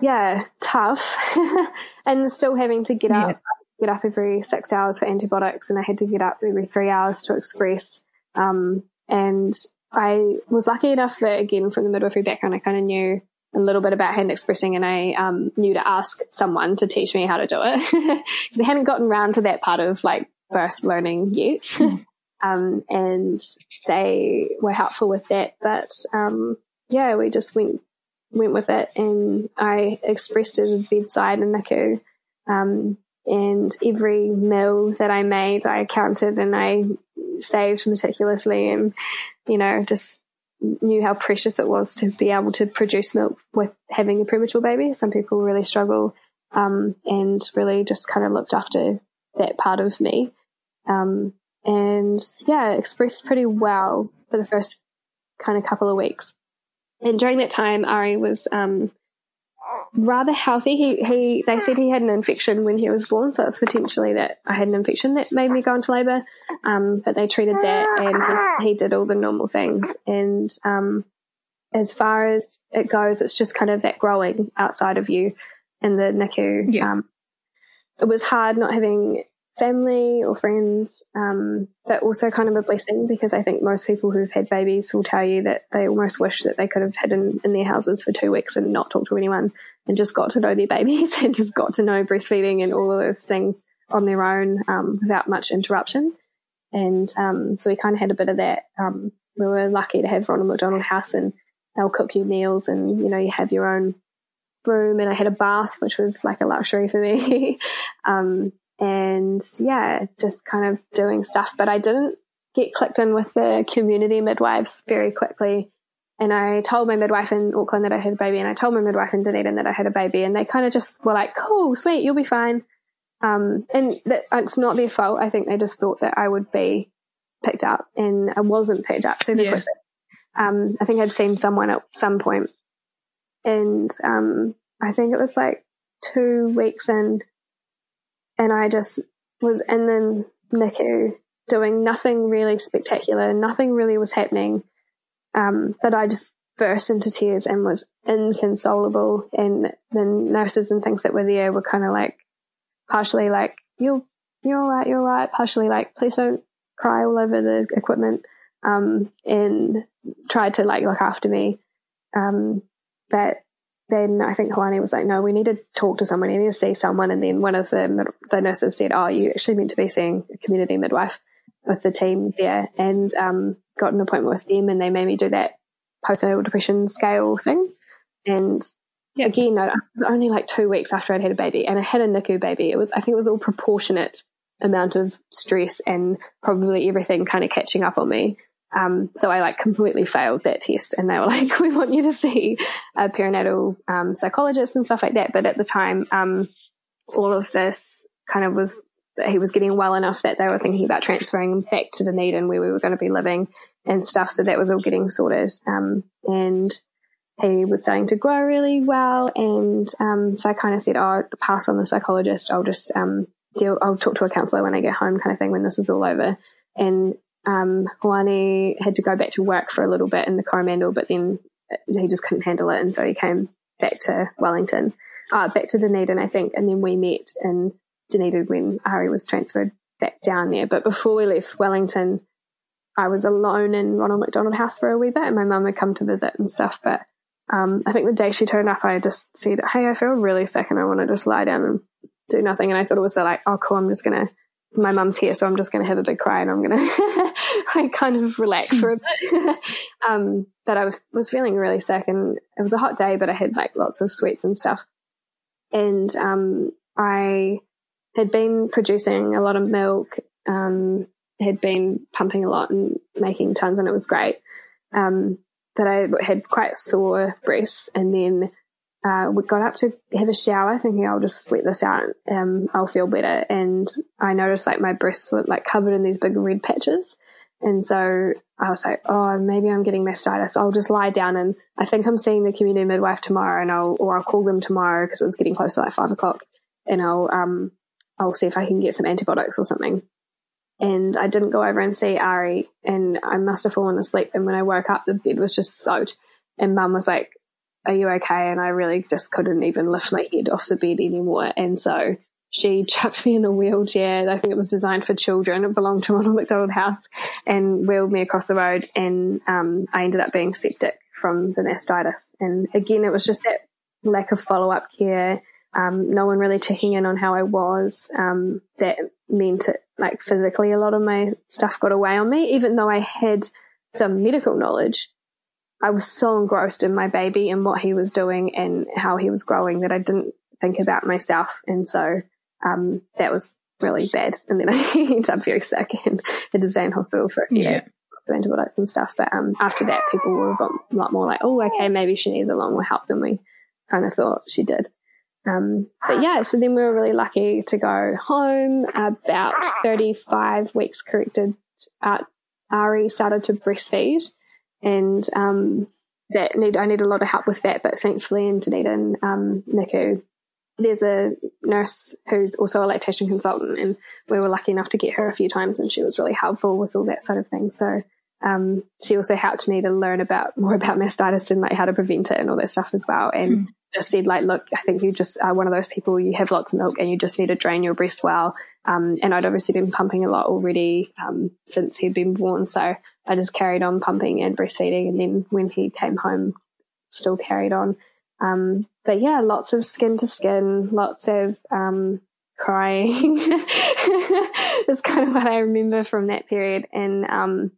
yeah, tough. and still having to get Yeah. up, get up every six hours for antibiotics, and I had to get up every three hours to express. Um, and I was lucky enough that, again, from the midwifery background, I kind of knew a little bit about hand expressing, and I um, knew to ask someone to teach me how to do it because I hadn't gotten round to that part of like birth learning yet. um, and they were helpful with that, but um, yeah, we just went went with it, and I expressed at his bedside in NICU. Um, and every meal that I made, I counted and I saved meticulously, and you know, just knew how precious it was to be able to produce milk with having a premature baby. Some people really struggle, um, and really just kind of looked after that part of me. Um, and yeah, expressed pretty well for the first kind of couple of weeks. And during that time, Ari was um, rather healthy. He he they said he had an infection when he was born, so it's potentially that I had an infection that made me go into labour. Um, but they treated that, and he, he did all the normal things. And um, as far as it goes, it's just kind of that growing outside of you in the NICU. Yeah. Um, it was hard not having family or friends, um, but also kind of a blessing because I think most people who've had babies will tell you that they almost wish that they could have hidden in their houses for two weeks and not talk to anyone and just got to know their babies and just got to know breastfeeding and all of those things on their own um, without much interruption. And um, so we kind of had a bit of that. Um, we were lucky to have Ronald McDonald House and they'll cook you meals and, you know, you have your own room and I had a bath, which was like a luxury for me. um, and yeah, just kind of doing stuff. But I didn't get clicked in with the community midwives very quickly. And I told my midwife in Auckland that I had a baby, and I told my midwife in Dunedin that I had a baby, and they kind of just were like, "Cool, sweet, you'll be fine." Um, and that it's not their fault. I think they just thought that I would be picked up, and I wasn't picked up super Yeah. quickly. Um, I think I'd seen someone at some point, and um, I think it was like two weeks in, and I just was in the NICU doing nothing really spectacular. Nothing really was happening. Um, but I just burst into tears and was inconsolable. And the nurses and things that were there were kind of like, partially like, you're, you're all right, you're all right. Partially like, please don't cry all over the equipment. Um, and tried to like look after me. Um, but then I think Hoani was like, no, we need to talk to someone. We need to see someone. And then one of the, the nurses said, oh, you actually meant to be seeing a community midwife with the team there and um, got an appointment with them. And they made me do that postnatal depression scale thing. And Yeah. again, it was only like two weeks after I'd had a baby and I had a NICU baby. It was, I think it was all proportionate amount of stress and probably everything kind of catching up on me. Um, so I like completely failed that test and they were like, we want you to see a perinatal, um, psychologist and stuff like that. But at the time, um, all of this kind of was, he was getting well enough that they were thinking about transferring him back to Dunedin where we were going to be living and stuff. So that was all getting sorted. Um, and he was starting to grow really well. And, um, so I kind of said, oh, pass on the psychologist. I'll just, um, deal, I'll talk to a counselor when I get home kind of thing when this is all over. And um, Hoani had to go back to work for a little bit in the Coromandel, but then he just couldn't handle it. And so he came back to Wellington, uh, back to Dunedin, I think. And then we met in Dunedin when Ari was transferred back down there. But before we left Wellington, I was alone in Ronald McDonald House for a wee bit and my mum had come to visit and stuff. But um, I think the day she turned up, I just said, Hey, I feel really sick and I want to just lie down and do nothing. And I thought it was like, oh, cool, I'm just going to my mum's here, so I'm just going to have a big cry and I'm going to like kind of relax for a bit. um, but I was, was feeling really sick and it was a hot day, but I had like lots of sweets and stuff. And, um, I had been producing a lot of milk, um, had been pumping a lot and making tons and it was great. Um, but I had quite sore breasts and then uh, we got up to have a shower thinking I'll just sweat this out. Um, I'll feel better. And I noticed like my breasts were like covered in these big red patches. And so I was like, oh, maybe I'm getting mastitis. I'll just lie down and I think I'm seeing the community midwife tomorrow and I'll, or I'll call them tomorrow because it was getting close to like five o'clock and I'll, um, I'll see if I can get some antibiotics or something. And I didn't go over and see Ari and I must have fallen asleep. And when I woke up, the bed was just soaked and mum was like, are you okay? And I really just couldn't even lift my head off the bed anymore. And so she chucked me in a wheelchair. I think it was designed for children. It belonged to Ronald McDonald House and wheeled me across the road. And um, I ended up being septic from the mastitis. And again, it was just that lack of follow up care. Um, no one really checking in on how I was. Um, that meant it, like physically, a lot of my stuff got away on me, even though I had some medical knowledge. I was so engrossed in my baby and what he was doing and how he was growing that I didn't think about myself. And so, um, that was really bad. And then I ended up very sick and had to stay in hospital for a few yeah. days antibiotics and stuff. But um, after that, people were a lot more like, oh, okay, maybe she needs a lot more help than we kind of thought she did. Um, but yeah, so then we were really lucky to go home about 35 weeks corrected. Uh, Ari started to breastfeed and um, that need I need a lot of help with that. But thankfully, in Dunedin, um, NICU, there's a nurse who's also a lactation consultant, and we were lucky enough to get her a few times, and she was really helpful with all that sort of thing. So um, she also helped me to learn about more about mastitis and like how to prevent it and all that stuff as well. And mm. just said like, look, I think you just are one of those people. You have lots of milk, and you just need to drain your breast well. Um, and I'd obviously been pumping a lot already um, since he'd been born, so I just carried on pumping and breastfeeding. And then when he came home, still carried on. Um, but yeah, lots of skin to skin, lots of, um, crying. That's kind of what I remember from that period. And, um,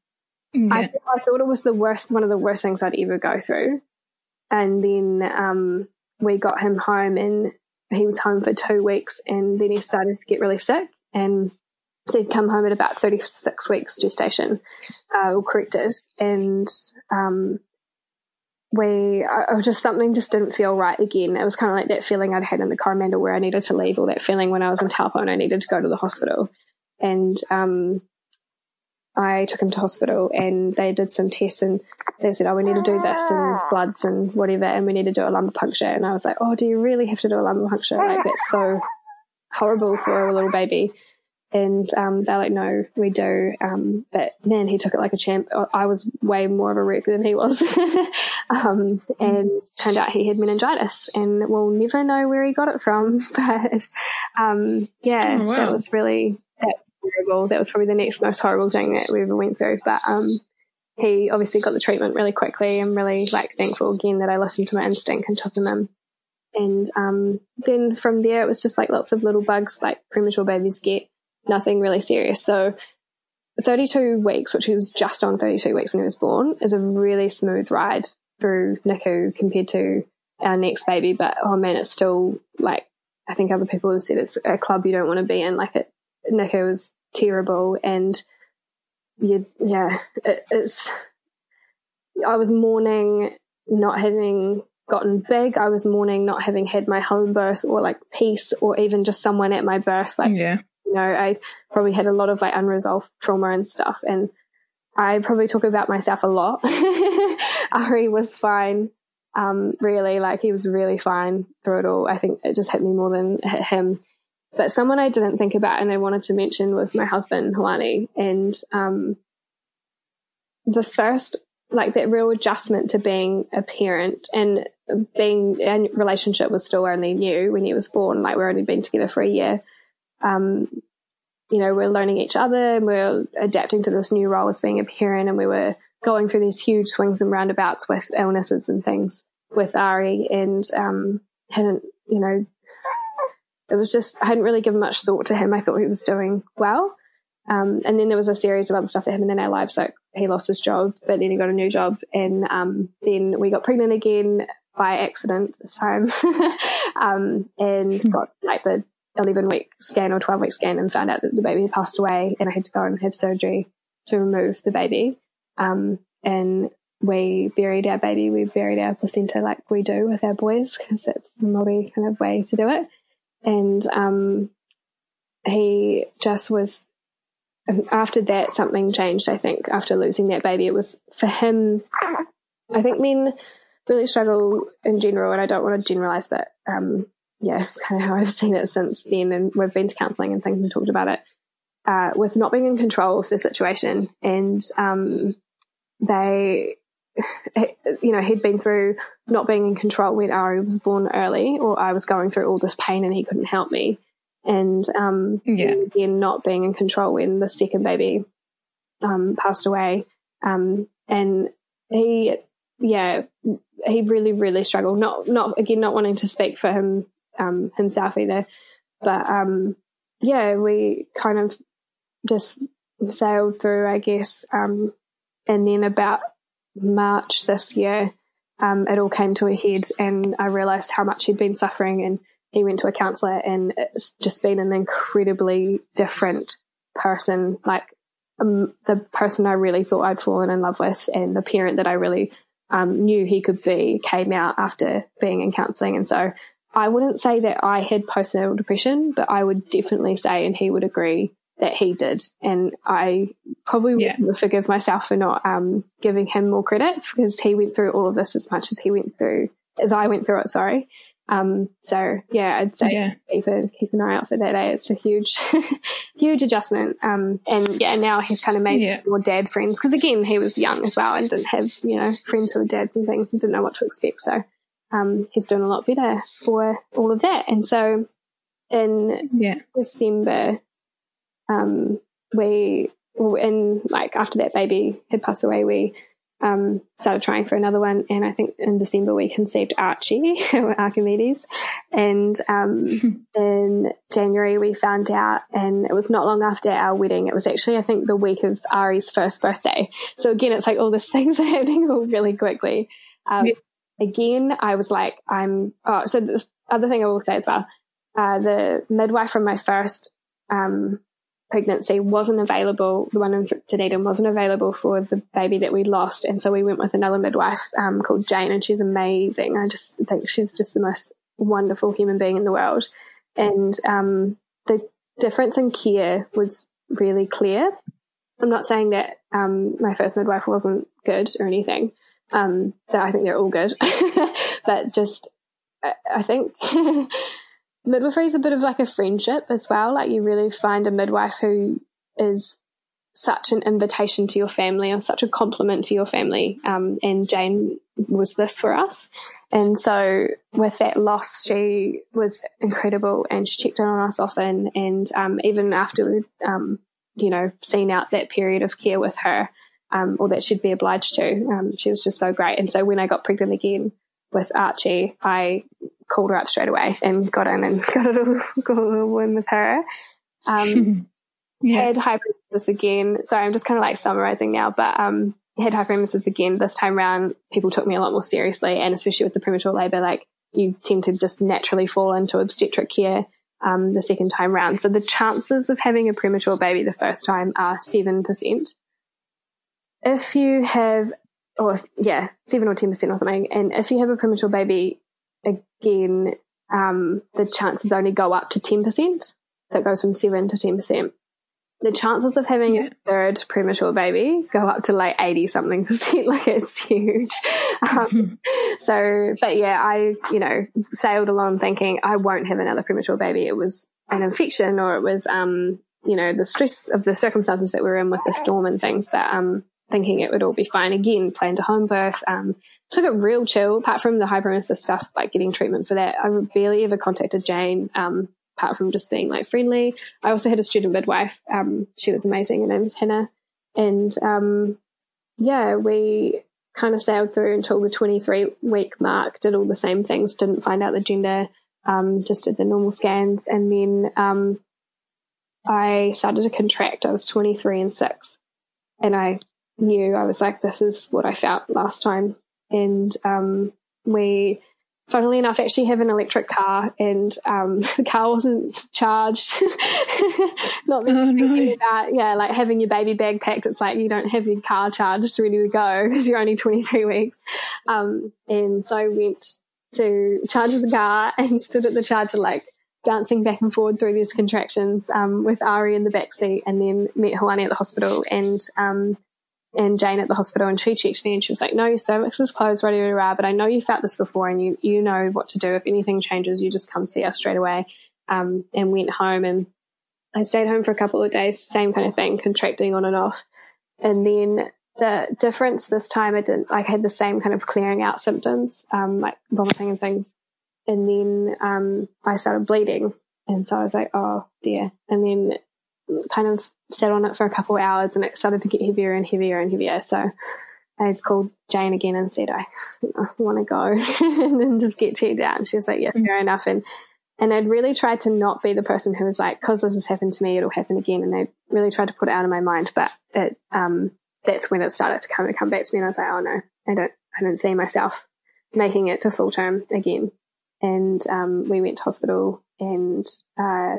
yeah. I, I thought it was the worst, one of the worst things I'd ever go through. And then, um, we got him home and he was home for two weeks and then he started to get really sick and so he'd come home at about 36 weeks gestation, uh, or corrected. And, um, we, I, was just something just didn't feel right again. It was kind of like that feeling I'd had in the Coromandel where I needed to leave, or that feeling when I was in Taupo and I needed to go to the hospital. And, um, I took him to hospital and they did some tests and they said, Oh, we need to do this and bloods and whatever. And we need to do a lumbar puncture. And I was like, Oh, do you really have to do a lumbar puncture? Like, that's so horrible for a little baby. And um, they're like, no, we do. Um, but man, he took it like a champ. I was way more of a wreck than he was. um, and turned out he had meningitis and we'll never know where he got it from. But um, yeah, oh, wow. that was really that horrible. That was probably the next most horrible thing that we ever went through. But um, he obviously got the treatment really quickly. I'm really like thankful again that I listened to my instinct and took him in. And um, then from there, it was just like lots of little bugs like premature babies get nothing really serious. So 32 weeks, which was just on 32 weeks when he was born, is a really smooth ride through NICU compared to our next baby. But oh man, it's still like, I think other people have said it's a club you don't want to be in. Like it, NICU was terrible and you, yeah, it, it's, I was mourning not having gotten big. I was mourning not having had my home birth or like peace or even just someone at my birth. Like, yeah. Know, I probably had a lot of like unresolved trauma and stuff. And I probably talk about myself a lot. Ari was fine. Um, really, like he was really fine through it all. I think it just hit me more than hit him. But someone I didn't think about and I wanted to mention was my husband, Hoani. And, um, the first, like that real adjustment to being a parent and being in relationship was still only new when he was born. Like we're only been together for a year. Um, you know, we're learning each other and we're adapting to this new role as being a parent and we were going through these huge swings and roundabouts with illnesses and things with Ari and, um, hadn't, you know, it was just, I hadn't really given much thought to him. I thought he was doing well. Um, and then there was a series of other stuff that happened in our lives. Like he lost his job, but then he got a new job and, um, then we got pregnant again by accident this time. um, and hmm. got like the 11 week scan or 12 week scan and found out that the baby had passed away and I had to go and have surgery to remove the baby. Um, and we buried our baby. We buried our placenta like we do with our boys because that's the Māori kind of way to do it. And, um, he just was, after that, something changed, I think, after losing that baby. It was for him, I think men really struggle in general, and I don't want to generalize, but, um, yeah, it's kind of how I've seen it since then. And we've been to counseling and things and talked about it, uh, with not being in control of the situation. And, um, they, you know, he'd been through not being in control when Ari was born early, or I was going through all this pain and he couldn't help me. And um, yeah. again, not being in control when the second baby um, passed away. Um, and he, yeah, he really, really struggled. Not, not again, not wanting to speak for him um, himself either, but um, yeah, we kind of just sailed through, I guess. Um, and then about March this year, um, it all came to a head and I realized how much he'd been suffering and he went to a counselor and it's just been an incredibly different person. Like um, the person I really thought I'd fallen in love with and the parent that I really um, knew he could be came out after being in counseling. And so I wouldn't say that I had postnatal depression, but I would definitely say, and he would agree, that he did. And I probably yeah. would forgive myself for not um, giving him more credit because he went through all of this as much as he went through, as I went through it, sorry. Um, so yeah, I'd say yeah. keep, a, keep an eye out for that day. It's a huge, huge adjustment. Um, and yeah, now he's kind of made yeah. more dad friends because again, he was young as well and didn't have, you know, friends who were dads and things and didn't know what to expect. So, um, he's doing a lot better for all of that. And so in yeah. December, um, we, in like after that baby had passed away, we um, started trying for another one. And I think in December we conceived Archie, Archimedes. And um, in January we found out, and it was not long after our wedding. It was actually, I think, the week of Ari's first birthday. So again, it's like all these things are happening all really quickly. Um, yeah. Again, I was like, I'm, oh, so the other thing I will say as well, uh, the midwife from my first um, pregnancy wasn't available. The one in Dunedin wasn't available for the baby that we lost. And so we went with another midwife um, called Jane, and she's amazing. I just think she's just the most wonderful human being in the world. And um, the difference in care was really clear. I'm not saying that um, my first midwife wasn't good or anything. Um, I think they're all good, but just I think midwifery is a bit of like a friendship as well. Like you really find a midwife who is such an invitation to your family or such a compliment to your family. Um, and Jane was this for us. And so with that loss, she was incredible and she checked in on us often. And, um, even after we, um, you know, seen out that period of care with her, um, or that she'd be obliged to, um, she was just so great. And so when I got pregnant again with Archie, I called her up straight away and got in and got it all, got all in with her. Um, yeah. Had hyperemesis again. Sorry, I'm just kind of like summarizing now, but um, had hyperemesis again this time around. People took me a lot more seriously, and especially with the premature labor, like you tend to just naturally fall into obstetric care um, the second time round. So the chances of having a premature baby the first time are 7%. If you have, or yeah, 7 or 10% or something, and if you have a premature baby again, um, the chances only go up to 10%. So it goes from 7 to 10% the chances of having yeah. a third premature baby go up to like 80 something percent. Like it's huge. Um, so, but yeah, I, you know, sailed along thinking I won't have another premature baby. It was an infection or it was, um, you know, the stress of the circumstances that we are in with the storm and things, but, um, thinking it would all be fine again, planned a home birth, um, took it real chill apart from the hyperemesis stuff, like getting treatment for that. I barely ever contacted Jane, um, apart from just being like friendly. I also had a student midwife. Um, she was amazing. Her name was Hannah. And, um, yeah, we kind of sailed through until the 23 week mark, did all the same things, didn't find out the gender, um, just did the normal scans. And then, um, I started to contract. I was 23 and six and I knew I was like, this is what I felt last time. And, um, we, funnily enough, actually have an electric car and um, the car wasn't charged. Not that oh, no. about, yeah, like having your baby bag packed. It's like you don't have your car charged ready to go because you're only 23 weeks. Um, and so I went to charge the car and stood at the charger like dancing back and forward through these contractions um, with Ari in the back seat and then met Hoani at the hospital and um, and Jane at the hospital and she checked me and she was like, no, your cervix is closed, ready to rah, but I know you felt this before and you, you know what to do. If anything changes, you just come see us straight away. Um, and went home and I stayed home for a couple of days, same kind of thing, contracting on and off. And then the difference this time, I didn't, like, I had the same kind of clearing out symptoms, um, like vomiting and things. And then, um, I started bleeding. And so I was like, oh dear. And then kind of sat on it for a couple of hours and it started to get heavier and heavier and heavier. So I called Jane again and said, I, I want to go and then just get checked out. And she was like, yeah, fair enough. And, and I'd really tried to not be the person who was like, cause this has happened to me, it'll happen again. And I really tried to put it out of my mind, but it, um, that's when it started to come, to come back to me. And I was like, oh no, I don't, I don't see myself making it to full term again. And, um, we went to hospital and, uh,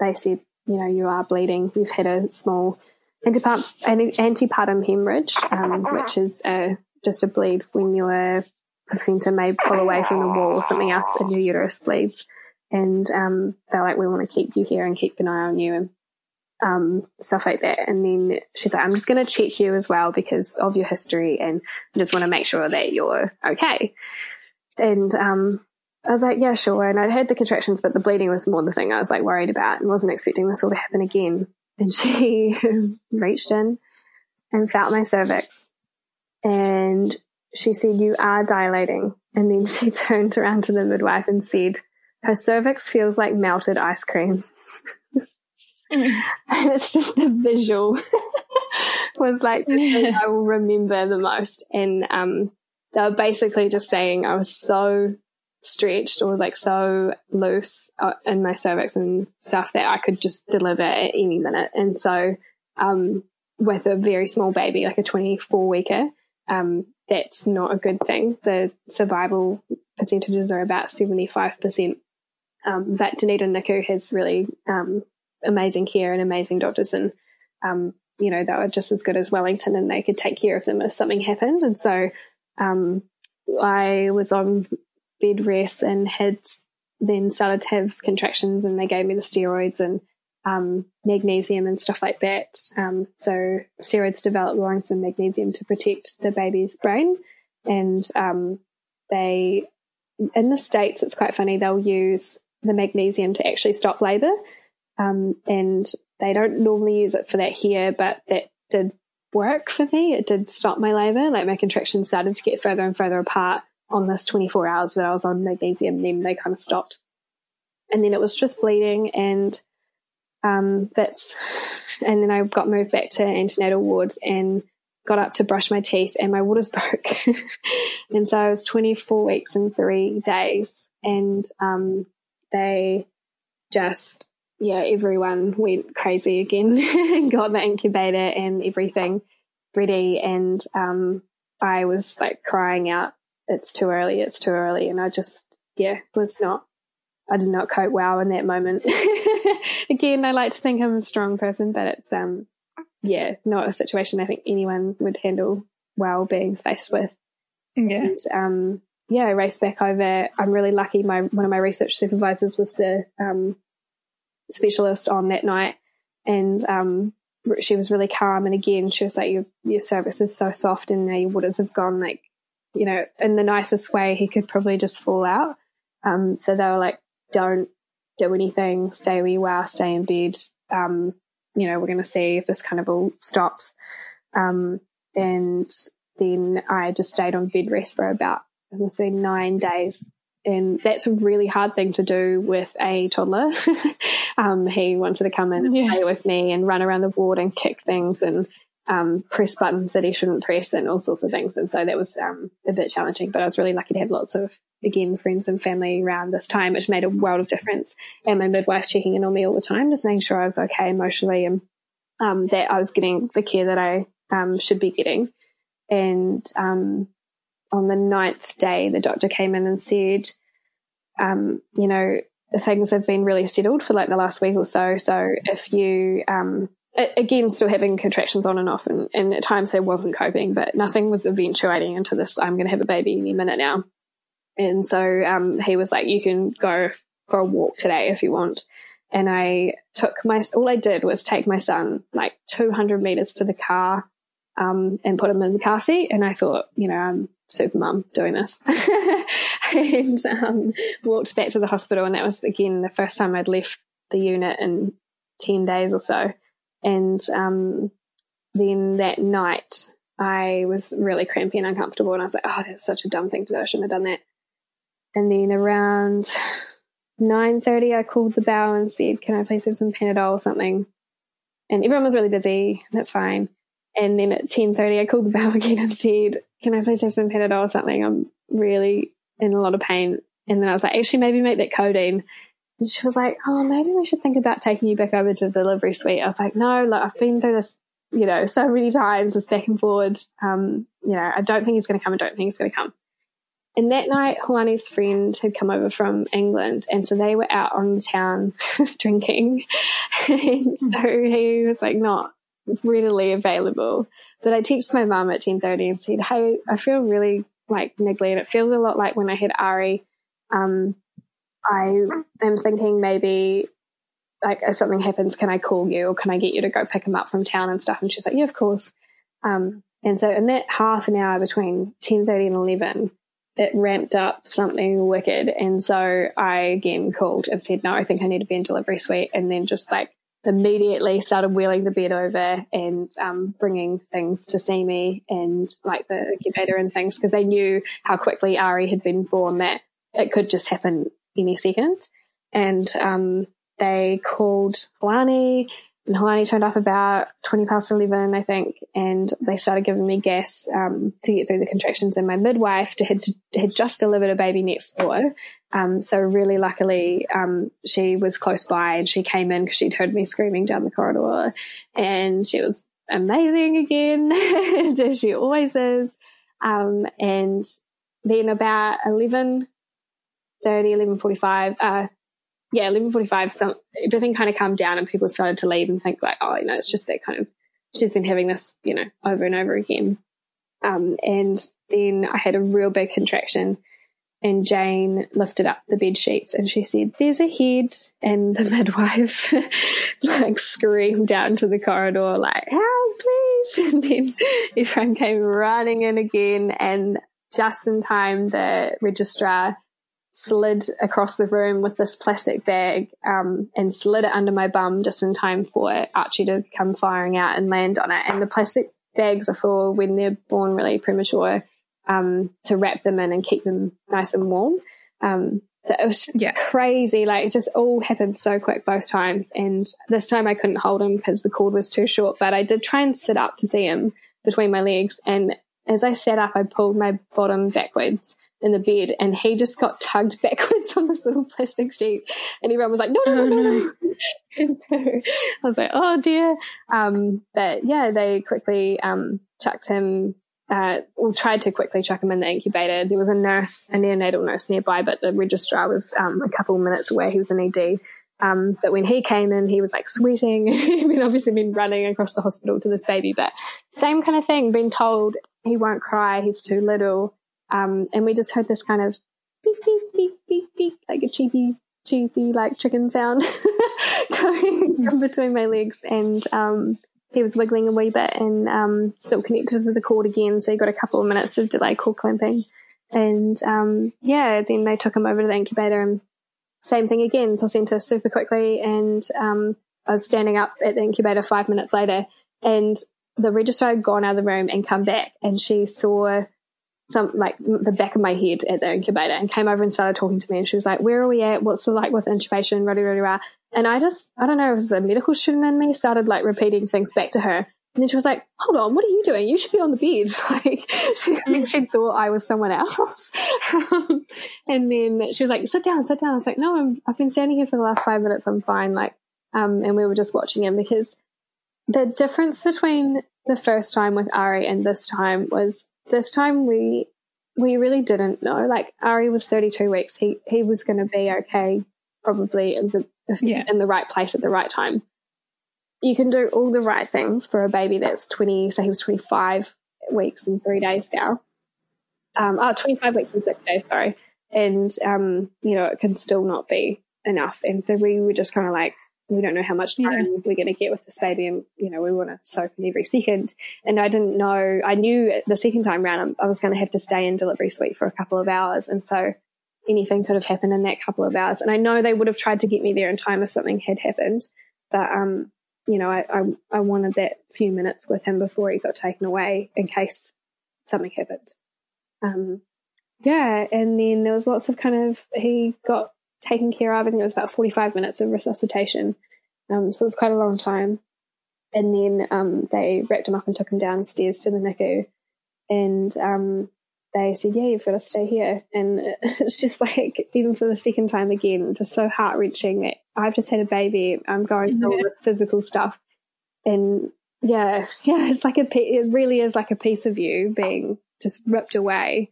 they said you know, you are bleeding, you've had a small antepartum hemorrhage, um, which is a, just a bleed when your placenta may pull away from the wall or something else and your uterus bleeds. And um, they're like, we want to keep you here and keep an eye on you and um, stuff like that. And then she's like, I'm just going to check you as well because of your history and I just want to make sure that you're okay. And um, I was like, yeah, sure. And I'd had the contractions, but the bleeding was more the thing I was like worried about and wasn't expecting this all to happen again. And she reached in and felt my cervix and she said, you are dilating. And then she turned around to the midwife and said, her cervix feels like melted ice cream. mm. And it's just the visual was like the thing I will remember the most. And, um, they were basically just saying I was so stretched or like so loose uh, in my cervix and stuff that I could just deliver at any minute. And so, um, with a very small baby, like a 24 weeker, um, that's not a good thing. The survival percentages are about 75%. Um, but Dunedin NICU has really, um, amazing care and amazing doctors and, um, you know, they were just as good as Wellington and they could take care of them if something happened. And so, um, I was on bed rest and had then started to have contractions and they gave me the steroids and um, magnesium and stuff like that. Um, so steroids develop some magnesium to protect the baby's brain. And um, they, in the States, it's quite funny, they'll use the magnesium to actually stop labor. Um, and they don't normally use it for that here, but that did work for me. It did stop my labor. Like my contractions started to get further and further apart on this 24 hours that I was on magnesium, then they kind of stopped. And then it was just bleeding and um, bits. And then I got moved back to antenatal wards and got up to brush my teeth and my waters broke. and so I was 24 weeks and three days. And um, they just, yeah, everyone went crazy again and got the incubator and everything ready. And um, I was like crying out it's too early, it's too early. And I just, yeah, was not I did not cope well in that moment. Again, I like to think I'm a strong person, but it's um yeah, not a situation I think anyone would handle well being faced with. Yeah. And, um, yeah, I raced back over. I'm really lucky. My one of my research supervisors was the um, specialist on that night, and um, she was really calm. And again, she was like, "Your your cervix is so soft, and now your waters have gone like, you know, in the nicest way. He could probably just fall out." Um, so they were like, "Don't do anything. Stay where you are. Stay in bed. Um, you know, we're going to see if this kind of all stops." Um, and then I just stayed on bed rest for about, I would say, nine days. And that's a really hard thing to do with a toddler. um, he wanted to come in and yeah. play with me and run around the ward and kick things and um, press buttons that he shouldn't press and all sorts of things. And so that was um, a bit challenging, but I was really lucky to have lots of, again, friends and family around this time, which made a world of difference. And my midwife checking in on me all the time, just making sure I was okay emotionally and um, that I was getting the care that I um, should be getting. And um, on the ninth day, the doctor came in and said, um, you know, the things have been really settled for like the last week or so. So if you, um, again, still having contractions on and off, and, and at times I wasn't coping, but nothing was eventuating into this. I'm going to have a baby any minute now. And so um, he was like, you can go for a walk today if you want. And I took my, all I did was take my son like 200 meters to the car um, and put him in the car seat. And I thought, you know, I'm super mum doing this. and um, walked back to the hospital. And that was, again, the first time I'd left the unit in 10 days or so. And um, then that night, I was really crampy and uncomfortable. And I was like, oh, that's such a dumb thing to do. I shouldn't have done that. And then around 9.30, I called the bell and said, can I please have some Panadol or something? And everyone was really busy. That's fine. And then at 10.30, I called the bell again and said, can I please have some Panadol or something? I'm really in a lot of pain. And then I was like, actually, maybe make that codeine. And she was like, oh, maybe we should think about taking you back over to the delivery suite. I was like, no, look, I've been through this, you know, so many times, this back and forward. Um, you know, I don't think he's going to come. I don't think he's going to come. And that night, Hoani's friend had come over from England. And so they were out on the town drinking. and so he was like, not readily available. But I texted my mum at 10.30 and said, hey, I feel really like niggly and it feels a lot like when I had Ari. Um, I am thinking maybe like if something happens, can I call you or can I get you to go pick him up from town and stuff? And she's like, yeah, of course. Um, and so in that half an hour between 10.30 and 11, it ramped up something wicked. And so I again called and said, no, I think I need to be in delivery suite. And then just like immediately started wheeling the bed over and um, bringing things to see me and like the incubator and things because they knew how quickly Ari had been born that it could just happen any second. And um, they called Hoani and Hoani turned up about 20 past 11, I think, and they started giving me gas um, to get through the contractions. And my midwife had, had just delivered a baby next door. Um, so really luckily, um, she was close by and she came in because she'd heard me screaming down the corridor and she was amazing again, as she always is. Um, and then about 11, 30, 11.45, uh, yeah, 11.45, some, everything kind of calmed down and people started to leave and think like, oh, you know, it's just that kind of, she's been having this, you know, over and over again. Um, and then I had a real big contraction and Jane lifted up the bed sheets and she said, there's a head. And the midwife like screamed down to the corridor, like, help, please. And then everyone came running in again. And just in time, the registrar slid across the room with this plastic bag um, and slid it under my bum just in time for Archie to come firing out and land on it. And the plastic bags are for when they're born really premature um, to wrap them in and keep them nice and warm. Um, so it was yeah. crazy. Like it just all happened so quick both times. And this time I couldn't hold him because the cord was too short, but I did try and sit up to see him between my legs. And as I sat up, I pulled my bottom backwards in the bed and he just got tugged backwards on this little plastic sheet and everyone was like no no no no, and so I was like oh dear um, but yeah they quickly um, chucked him uh, we tried to quickly chuck him in the incubator. There was a nurse, a neonatal nurse nearby, but the registrar was um, a couple of minutes away. He was an ED. Um, but when he came in, he was like sweating. He'd obviously been running across the hospital to this baby, but same kind of thing, been told he won't cry, he's too little. Um, and we just heard this kind of beep, beep, beep, beep, beep, like a cheapy, cheapy, like chicken sound going mm. between my legs. And, um, he was wiggling a wee bit and, um, still connected to the cord again. So he got a couple of minutes of delay cord clamping. And, um, yeah, then they took him over to the incubator and same thing again, placenta super quickly. And, um, I was standing up at the incubator five minutes later and the registrar had gone out of the room and come back and she saw some like the back of my head at the incubator and came over and started talking to me and she was like, Where are we at? What's the like with intubation? Rah, rah, rah, And I just I don't know, it was the medical student in me started like repeating things back to her. And then she was like, Hold on, what are you doing? You should be on the bed. Like she, she thought I was someone else. um, and then she was like, Sit down, sit down. I was like, No, I'm I've been standing here for the last five minutes, I'm fine. Like um and we were just watching him because the difference between the first time with Ari and this time was this time we we really didn't know. Like Ari was 32 weeks. He he was going to be okay, probably in the yeah. in the right place at the right time. You can do all the right things for a baby that's 20. So he was 25 weeks and three days now. Um, oh, 25 weeks and six days. Sorry, and um, you know it can still not be enough. And so we were just kind of like, we don't know how much time we're going to get with this baby and you know we want to soak in every second. And i didn't know i knew the second time round i was going to have to stay in delivery suite for a couple of hours. And so anything could have happened in that couple of hours. And i know they would have tried to get me there in time if something had happened. But um you know i i, I wanted that few minutes with him before he got taken away in case something happened. Um yeah. And then there was lots of kind of he got taken care of. I think it was about 45 minutes of resuscitation. Um, so it was quite a long time. And then um, they wrapped him up and took him downstairs to the NICU. And um, they said, Yeah, you've got to stay here. And it's just like, even for the second time again, just so heart wrenching I've just had a baby. I'm going through all this physical stuff. And yeah, yeah, it's like a, it really is like a piece of you being just ripped away.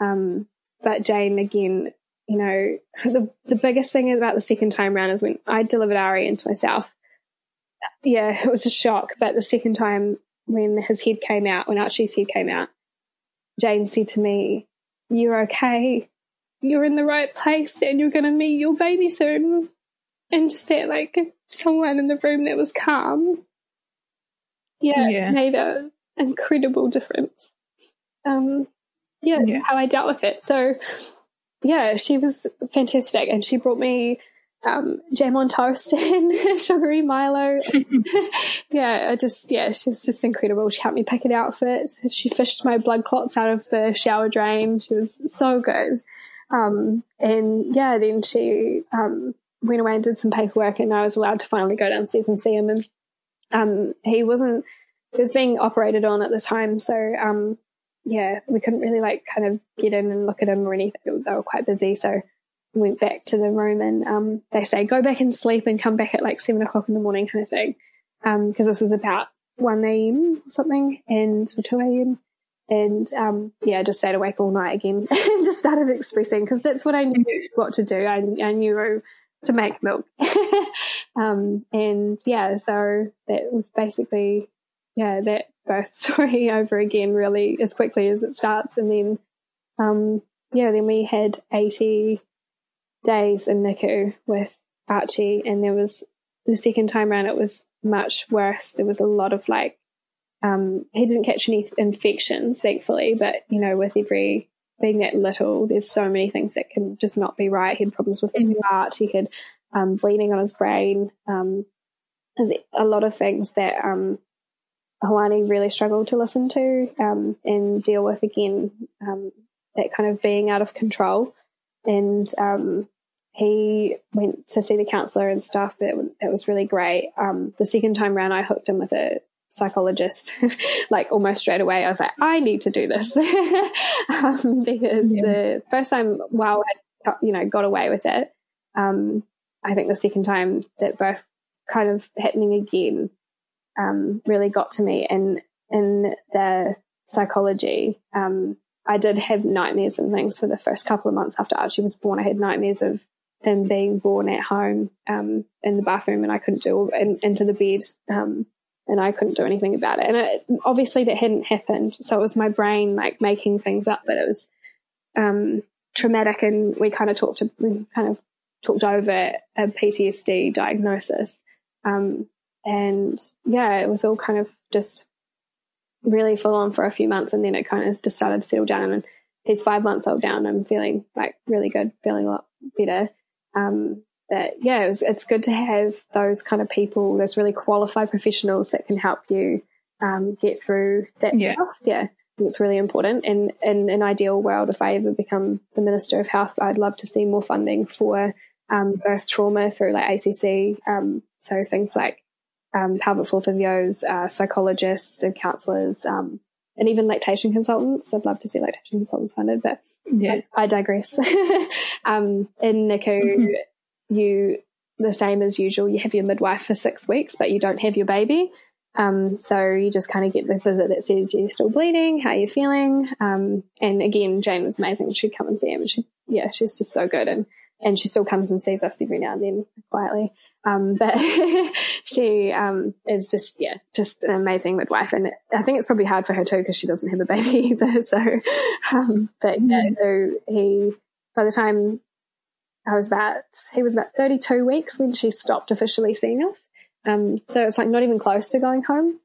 Um, but Jane, again, you know, the, the biggest thing about the second time round is when I delivered Ari into myself. Yeah, it was a shock. But the second time when his head came out, when Archie's head came out, Jane said to me, You're okay. You're in the right place and you're going to meet your baby soon. And just that, like, someone in the room that was calm. Yeah, yeah. made an incredible difference. Um, yeah, yeah, how I dealt with it. So yeah, she was fantastic, and she brought me um, jam on toast and sugary Milo. yeah, I just yeah, she's just incredible. She helped me pick an outfit. She fished my blood clots out of the shower drain. She was so good. Um, and yeah, then she um, went away and did some paperwork, and I was allowed to finally go downstairs and see him. And um, he wasn't he was being operated on at the time, so um, yeah, we couldn't really like kind of get in and look at them or anything. They were quite busy. So we went back to the room and um, they say, go back and sleep and come back at like seven o'clock in the morning kind of thing. Um, cause this was about 1 a.m. or something and 2 a.m. And, um, yeah, just stayed awake all night again and just started expressing because that's what I knew what to do. I, I knew to make milk. um, and yeah, so that was basically, yeah, that birth story over again really as quickly as it starts. And then, um, yeah, then we had 80 days in NICU with Archie and there was the second time around, it was much worse. There was a lot of like, um, he didn't catch any infections, thankfully, but you know, with every being that little, there's so many things that can just not be right. He had problems with his mm-hmm. heart. He had, um, bleeding on his brain. Um, there's a lot of things that, um, Hoani really struggled to listen to um, and deal with again um, that kind of being out of control. And um, he went to see the counselor and stuff. That that was really great. Um, the second time round, I hooked him with a psychologist, like almost straight away. I was like, I need to do this um, because yeah. the first time, while I you know got away with it, um, I think the second time that both kind of happening again um, really got to me. And in the psychology. Um, I did have nightmares and things for the first couple of months after Archie was born. I had nightmares of him being born at home um, in the bathroom, and I couldn't do in, into the bed, um, and I couldn't do anything about it. And it, obviously, that hadn't happened, so it was my brain like making things up. But it was um, traumatic, and we kind of talked, to, kind of talked over a PTSD diagnosis, um, and yeah, it was all kind of just really full on for a few months, and then it kind of just started to settle down. And he's five months old now, and I'm feeling like really good, feeling a lot better. Um, but yeah, it was, it's good to have those kind of people, those really qualified professionals that can help you um, get through that yeah. stuff. Yeah, it's really important. And in an ideal world, if I ever become the Minister of Health, I'd love to see more funding for um, birth trauma through like ACC. Um, so things like um, pelvic floor physios, uh, psychologists, and counsellors, um, and even lactation consultants. I'd love to see lactation consultants funded, but Yeah. I, I digress. um, in NICU, Mm-hmm. you the same as usual. You have your midwife for six weeks, but you don't have your baby. Um, so you just kind of get the visit that says you're still bleeding, how you feeling. Um, and again, Jane was amazing. She'd come and see him and she, yeah, she's just so good. And, and she still comes and sees us every now and then quietly. Um, but she, um, is just, yeah, just an amazing midwife. And I think it's probably hard for her too because she doesn't have a baby either. So, um, but yeah, so he, by the time I was about, he was about 32 weeks when she stopped officially seeing us. Um, so it's like not even close to going home.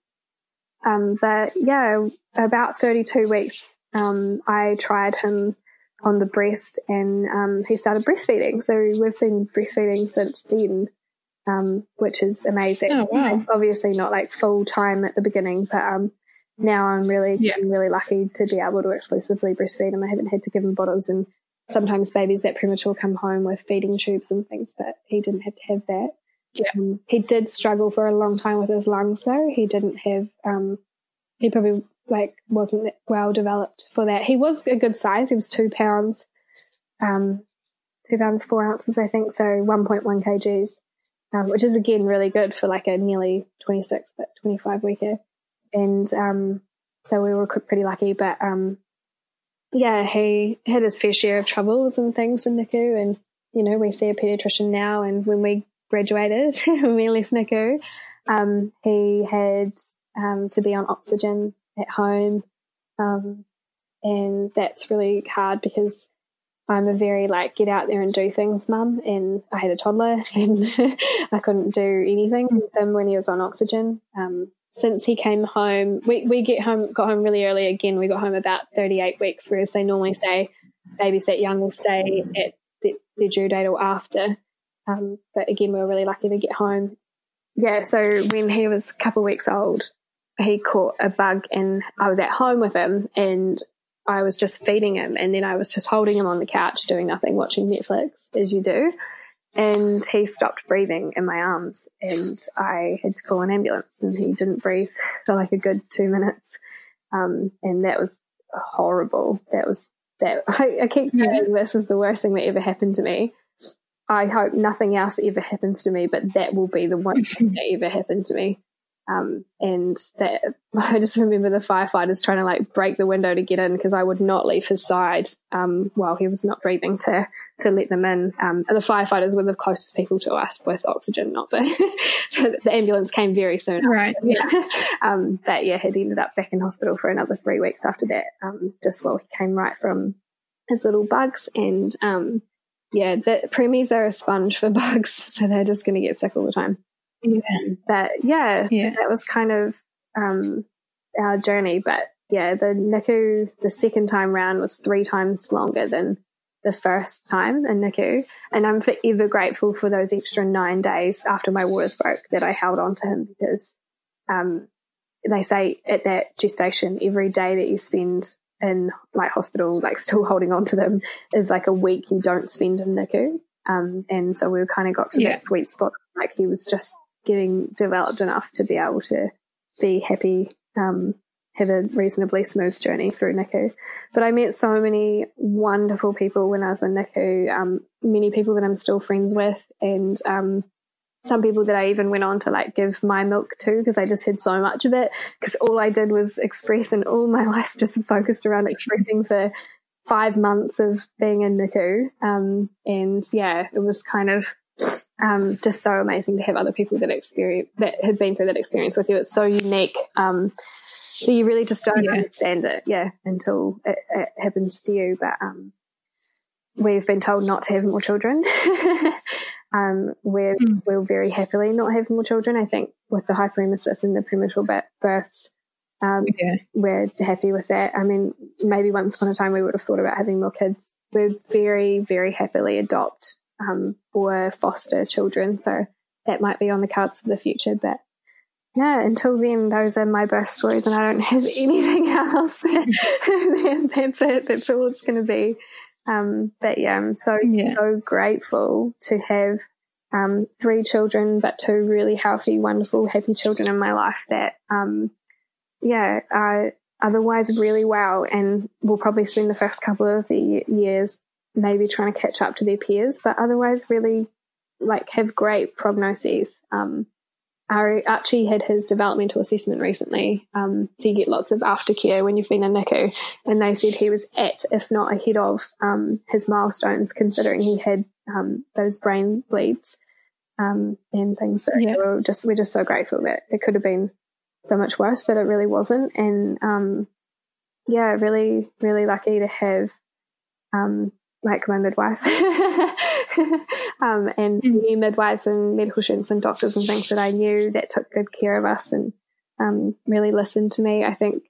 Um, but yeah, about 32 weeks, um, I tried him on the breast and, um, he started breastfeeding. So we've been breastfeeding since then, um, which is amazing. Oh, wow. Like, obviously not like full time at the beginning, but, um, now I'm really, Yeah. Really lucky to be able to exclusively breastfeed him. I haven't had to give him bottles and sometimes babies that premature come home with feeding tubes and things, but he didn't have to have that. Yeah. Um, he did struggle for a long time with his lungs though. He didn't have, um, he probably like wasn't well developed for that. He was a good size. He was two pounds, um, two pounds, four ounces, I think. So 1.1 kgs, um, which is again really good for like a nearly 26, but 25 weeker. And, um, so we were pretty lucky, but, um, yeah, he had his fair share of troubles and things in NICU. And, you know, we see a pediatrician now. And when we graduated, when we left NICU, um, he had um, to be on oxygen at home. Um, and that's really hard because I'm a very like get out there and do things mum. And I had a toddler and I couldn't do anything with him when he was on oxygen. Um, since he came home, we, we get home, got home really early again. We got home about 38 weeks, whereas they normally say babies that young will stay at the, their due date or after. Um, but again, we were really lucky to get home. Yeah. So when he was a couple of weeks old, he caught a bug and I was at home with him and I was just feeding him and then I was just holding him on the couch doing nothing, watching Netflix as you do and he stopped breathing in my arms and I had to call an ambulance and he didn't breathe for like a good two minutes. Um, and that was horrible. That was that I, I keep saying this is the worst thing that ever happened to me. I hope nothing else ever happens to me, but that will be the one thing that ever happened to me. Um, and that I just remember the firefighters trying to like break the window to get in because I would not leave his side, um, while he was not breathing to, to let them in. Um, and the firefighters were the closest people to us with oxygen, not the, the ambulance came very soon. Right. Yeah. um, but yeah, had ended up back in hospital for another three weeks after that, um, just while he came right from his little bugs. And, um, yeah, the preemies are a sponge for bugs, so they're just going to get sick all the time. Yeah. But yeah, Yeah. that was kind of um, our journey. But yeah, the NICU, the second time round was three times longer than the first time in NICU. And I'm forever grateful for those extra nine days after my waters broke that I held on to him because um, they say at that gestation, every day that you spend in like hospital, like still holding on to them is like a week you don't spend in NICU. Um, and so we kind of got to Yeah. that sweet spot. Like he was just getting developed enough to be able to be happy, um, have a reasonably smooth journey through NICU. But I met so many wonderful people when I was in NICU, um, many people that I'm still friends with. And, um, some people that I even went on to like give my milk to because I just had so much of it because all I did was express and all my life just focused around expressing for five months of being in NICU. Um, and yeah, it was kind of um, just so amazing to have other people that experience that had been through that experience with you. It's so unique. Um, you really just don't yeah. understand it, yeah, until it, it, happens to you. But um, we've been told not to have more children. um, we're mm. we'll very happily not have more children. I think with the hyperemesis and the premature births, um, yeah. we're happy with that. I mean, maybe once upon a time we would have thought about having more kids. We'd very, very happily adopt um, or foster children. So that might be on the cards for the future. But yeah, until then, those are my birth stories, and I don't have anything else. that's it. That's all it's going to be. Um, but yeah, I'm so yeah. so grateful to have um, three children, but two really healthy, wonderful, happy children in my life that um, yeah, are otherwise really well, and will probably spend the first couple of the years maybe trying to catch up to their peers, but otherwise really like have great prognoses. Um, Archie had his developmental assessment recently, um, so you get lots of aftercare when you've been in NICU, and they said he was at, if not ahead of, um, his milestones, considering he had um, those brain bleeds um, and things. So yeah. we're just we're just so grateful that it could have been so much worse, but it really wasn't. And um, yeah, really, really lucky to have um, like my midwife um, and mm. many midwives and medical students and doctors and things that I knew that took good care of us and um, really listened to me. I think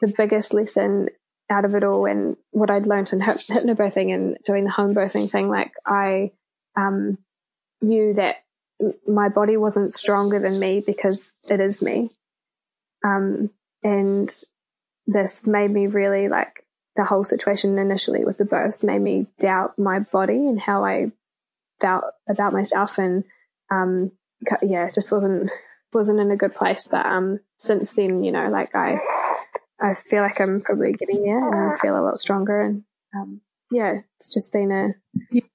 the biggest lesson out of it all and what I'd learned in hypnobirthing and doing the home birthing thing, like I um, knew that my body wasn't stronger than me because it is me. Um, and this made me really like the whole situation initially with the birth made me doubt my body and how I felt about myself and um, yeah just wasn't wasn't in a good place. But um, since then you know like I I feel like I'm probably getting there and I feel a lot stronger and um, yeah it's just been a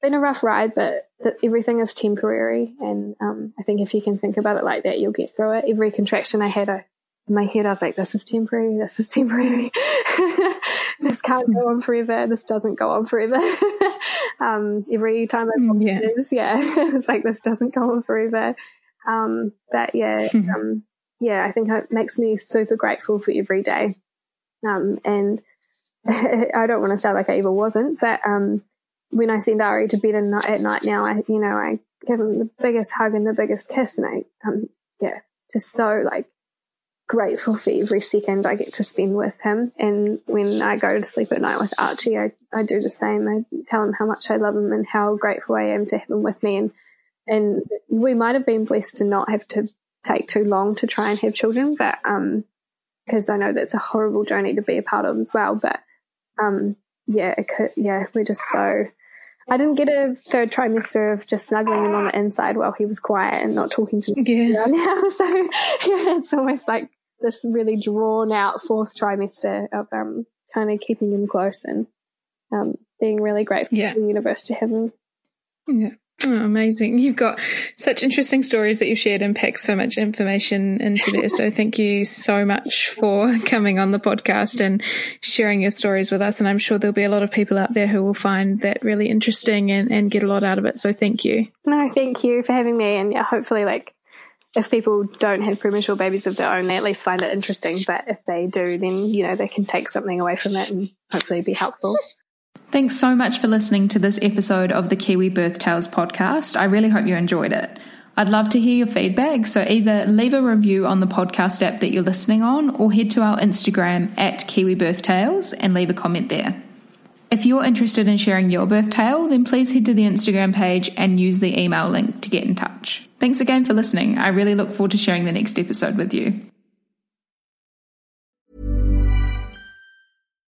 been a rough ride but everything is temporary and um, I think if you can think about it like that you'll get through it. Every contraction I had I in my head, I was like, this is temporary. This is temporary. this can't go on forever. This doesn't go on forever. um, every time I mm, yeah. It, yeah, it's like, this doesn't go on forever. Um, but yeah, hmm. um, yeah, I think it makes me super grateful for every day. Um, and I don't want to sound like I ever wasn't, but, um, when I send Ari to bed at night now, I, you know, I give him the biggest hug and the biggest kiss and I, um, yeah, just so like grateful for every second I get to spend with him. And when I go to sleep at night with Archie, I, I do the same. I tell him how much I love him and how grateful I am to have him with me. And, and we might have been blessed to not have to take too long to try and have children, but, um, because I know that's a horrible journey to be a part of as well. But, um, yeah, it could, yeah, we're just so, I didn't get a third trimester of just snuggling him on the inside while he was quiet and not talking to me yeah. So yeah, it's almost like this really drawn out fourth trimester of um, kind of keeping him close and um, being really grateful yeah. for the universe to have him. Yeah. Oh, amazing. You've got such interesting stories that you've shared and packed so much information into there. So thank you so much for coming on the podcast and sharing your stories with us. And I'm sure there'll be a lot of people out there who will find that really interesting and, and get a lot out of it. So thank you. No, thank you for having me. And yeah, hopefully like if people don't have premature babies of their own, they at least find it interesting. But if they do, then, you know, they can take something away from it and hopefully be helpful. Thanks so much for listening to this episode of the Kiwi Birth Tales podcast. I really hope you enjoyed it. I'd love to hear your feedback, so either leave a review on the podcast app that you're listening on or head to our Instagram at Kiwi Birth Tales and leave a comment there. If you're interested in sharing your birth tale, then please head to the Instagram page and use the email link to get in touch. Thanks again for listening. I really look forward to sharing the next episode with you.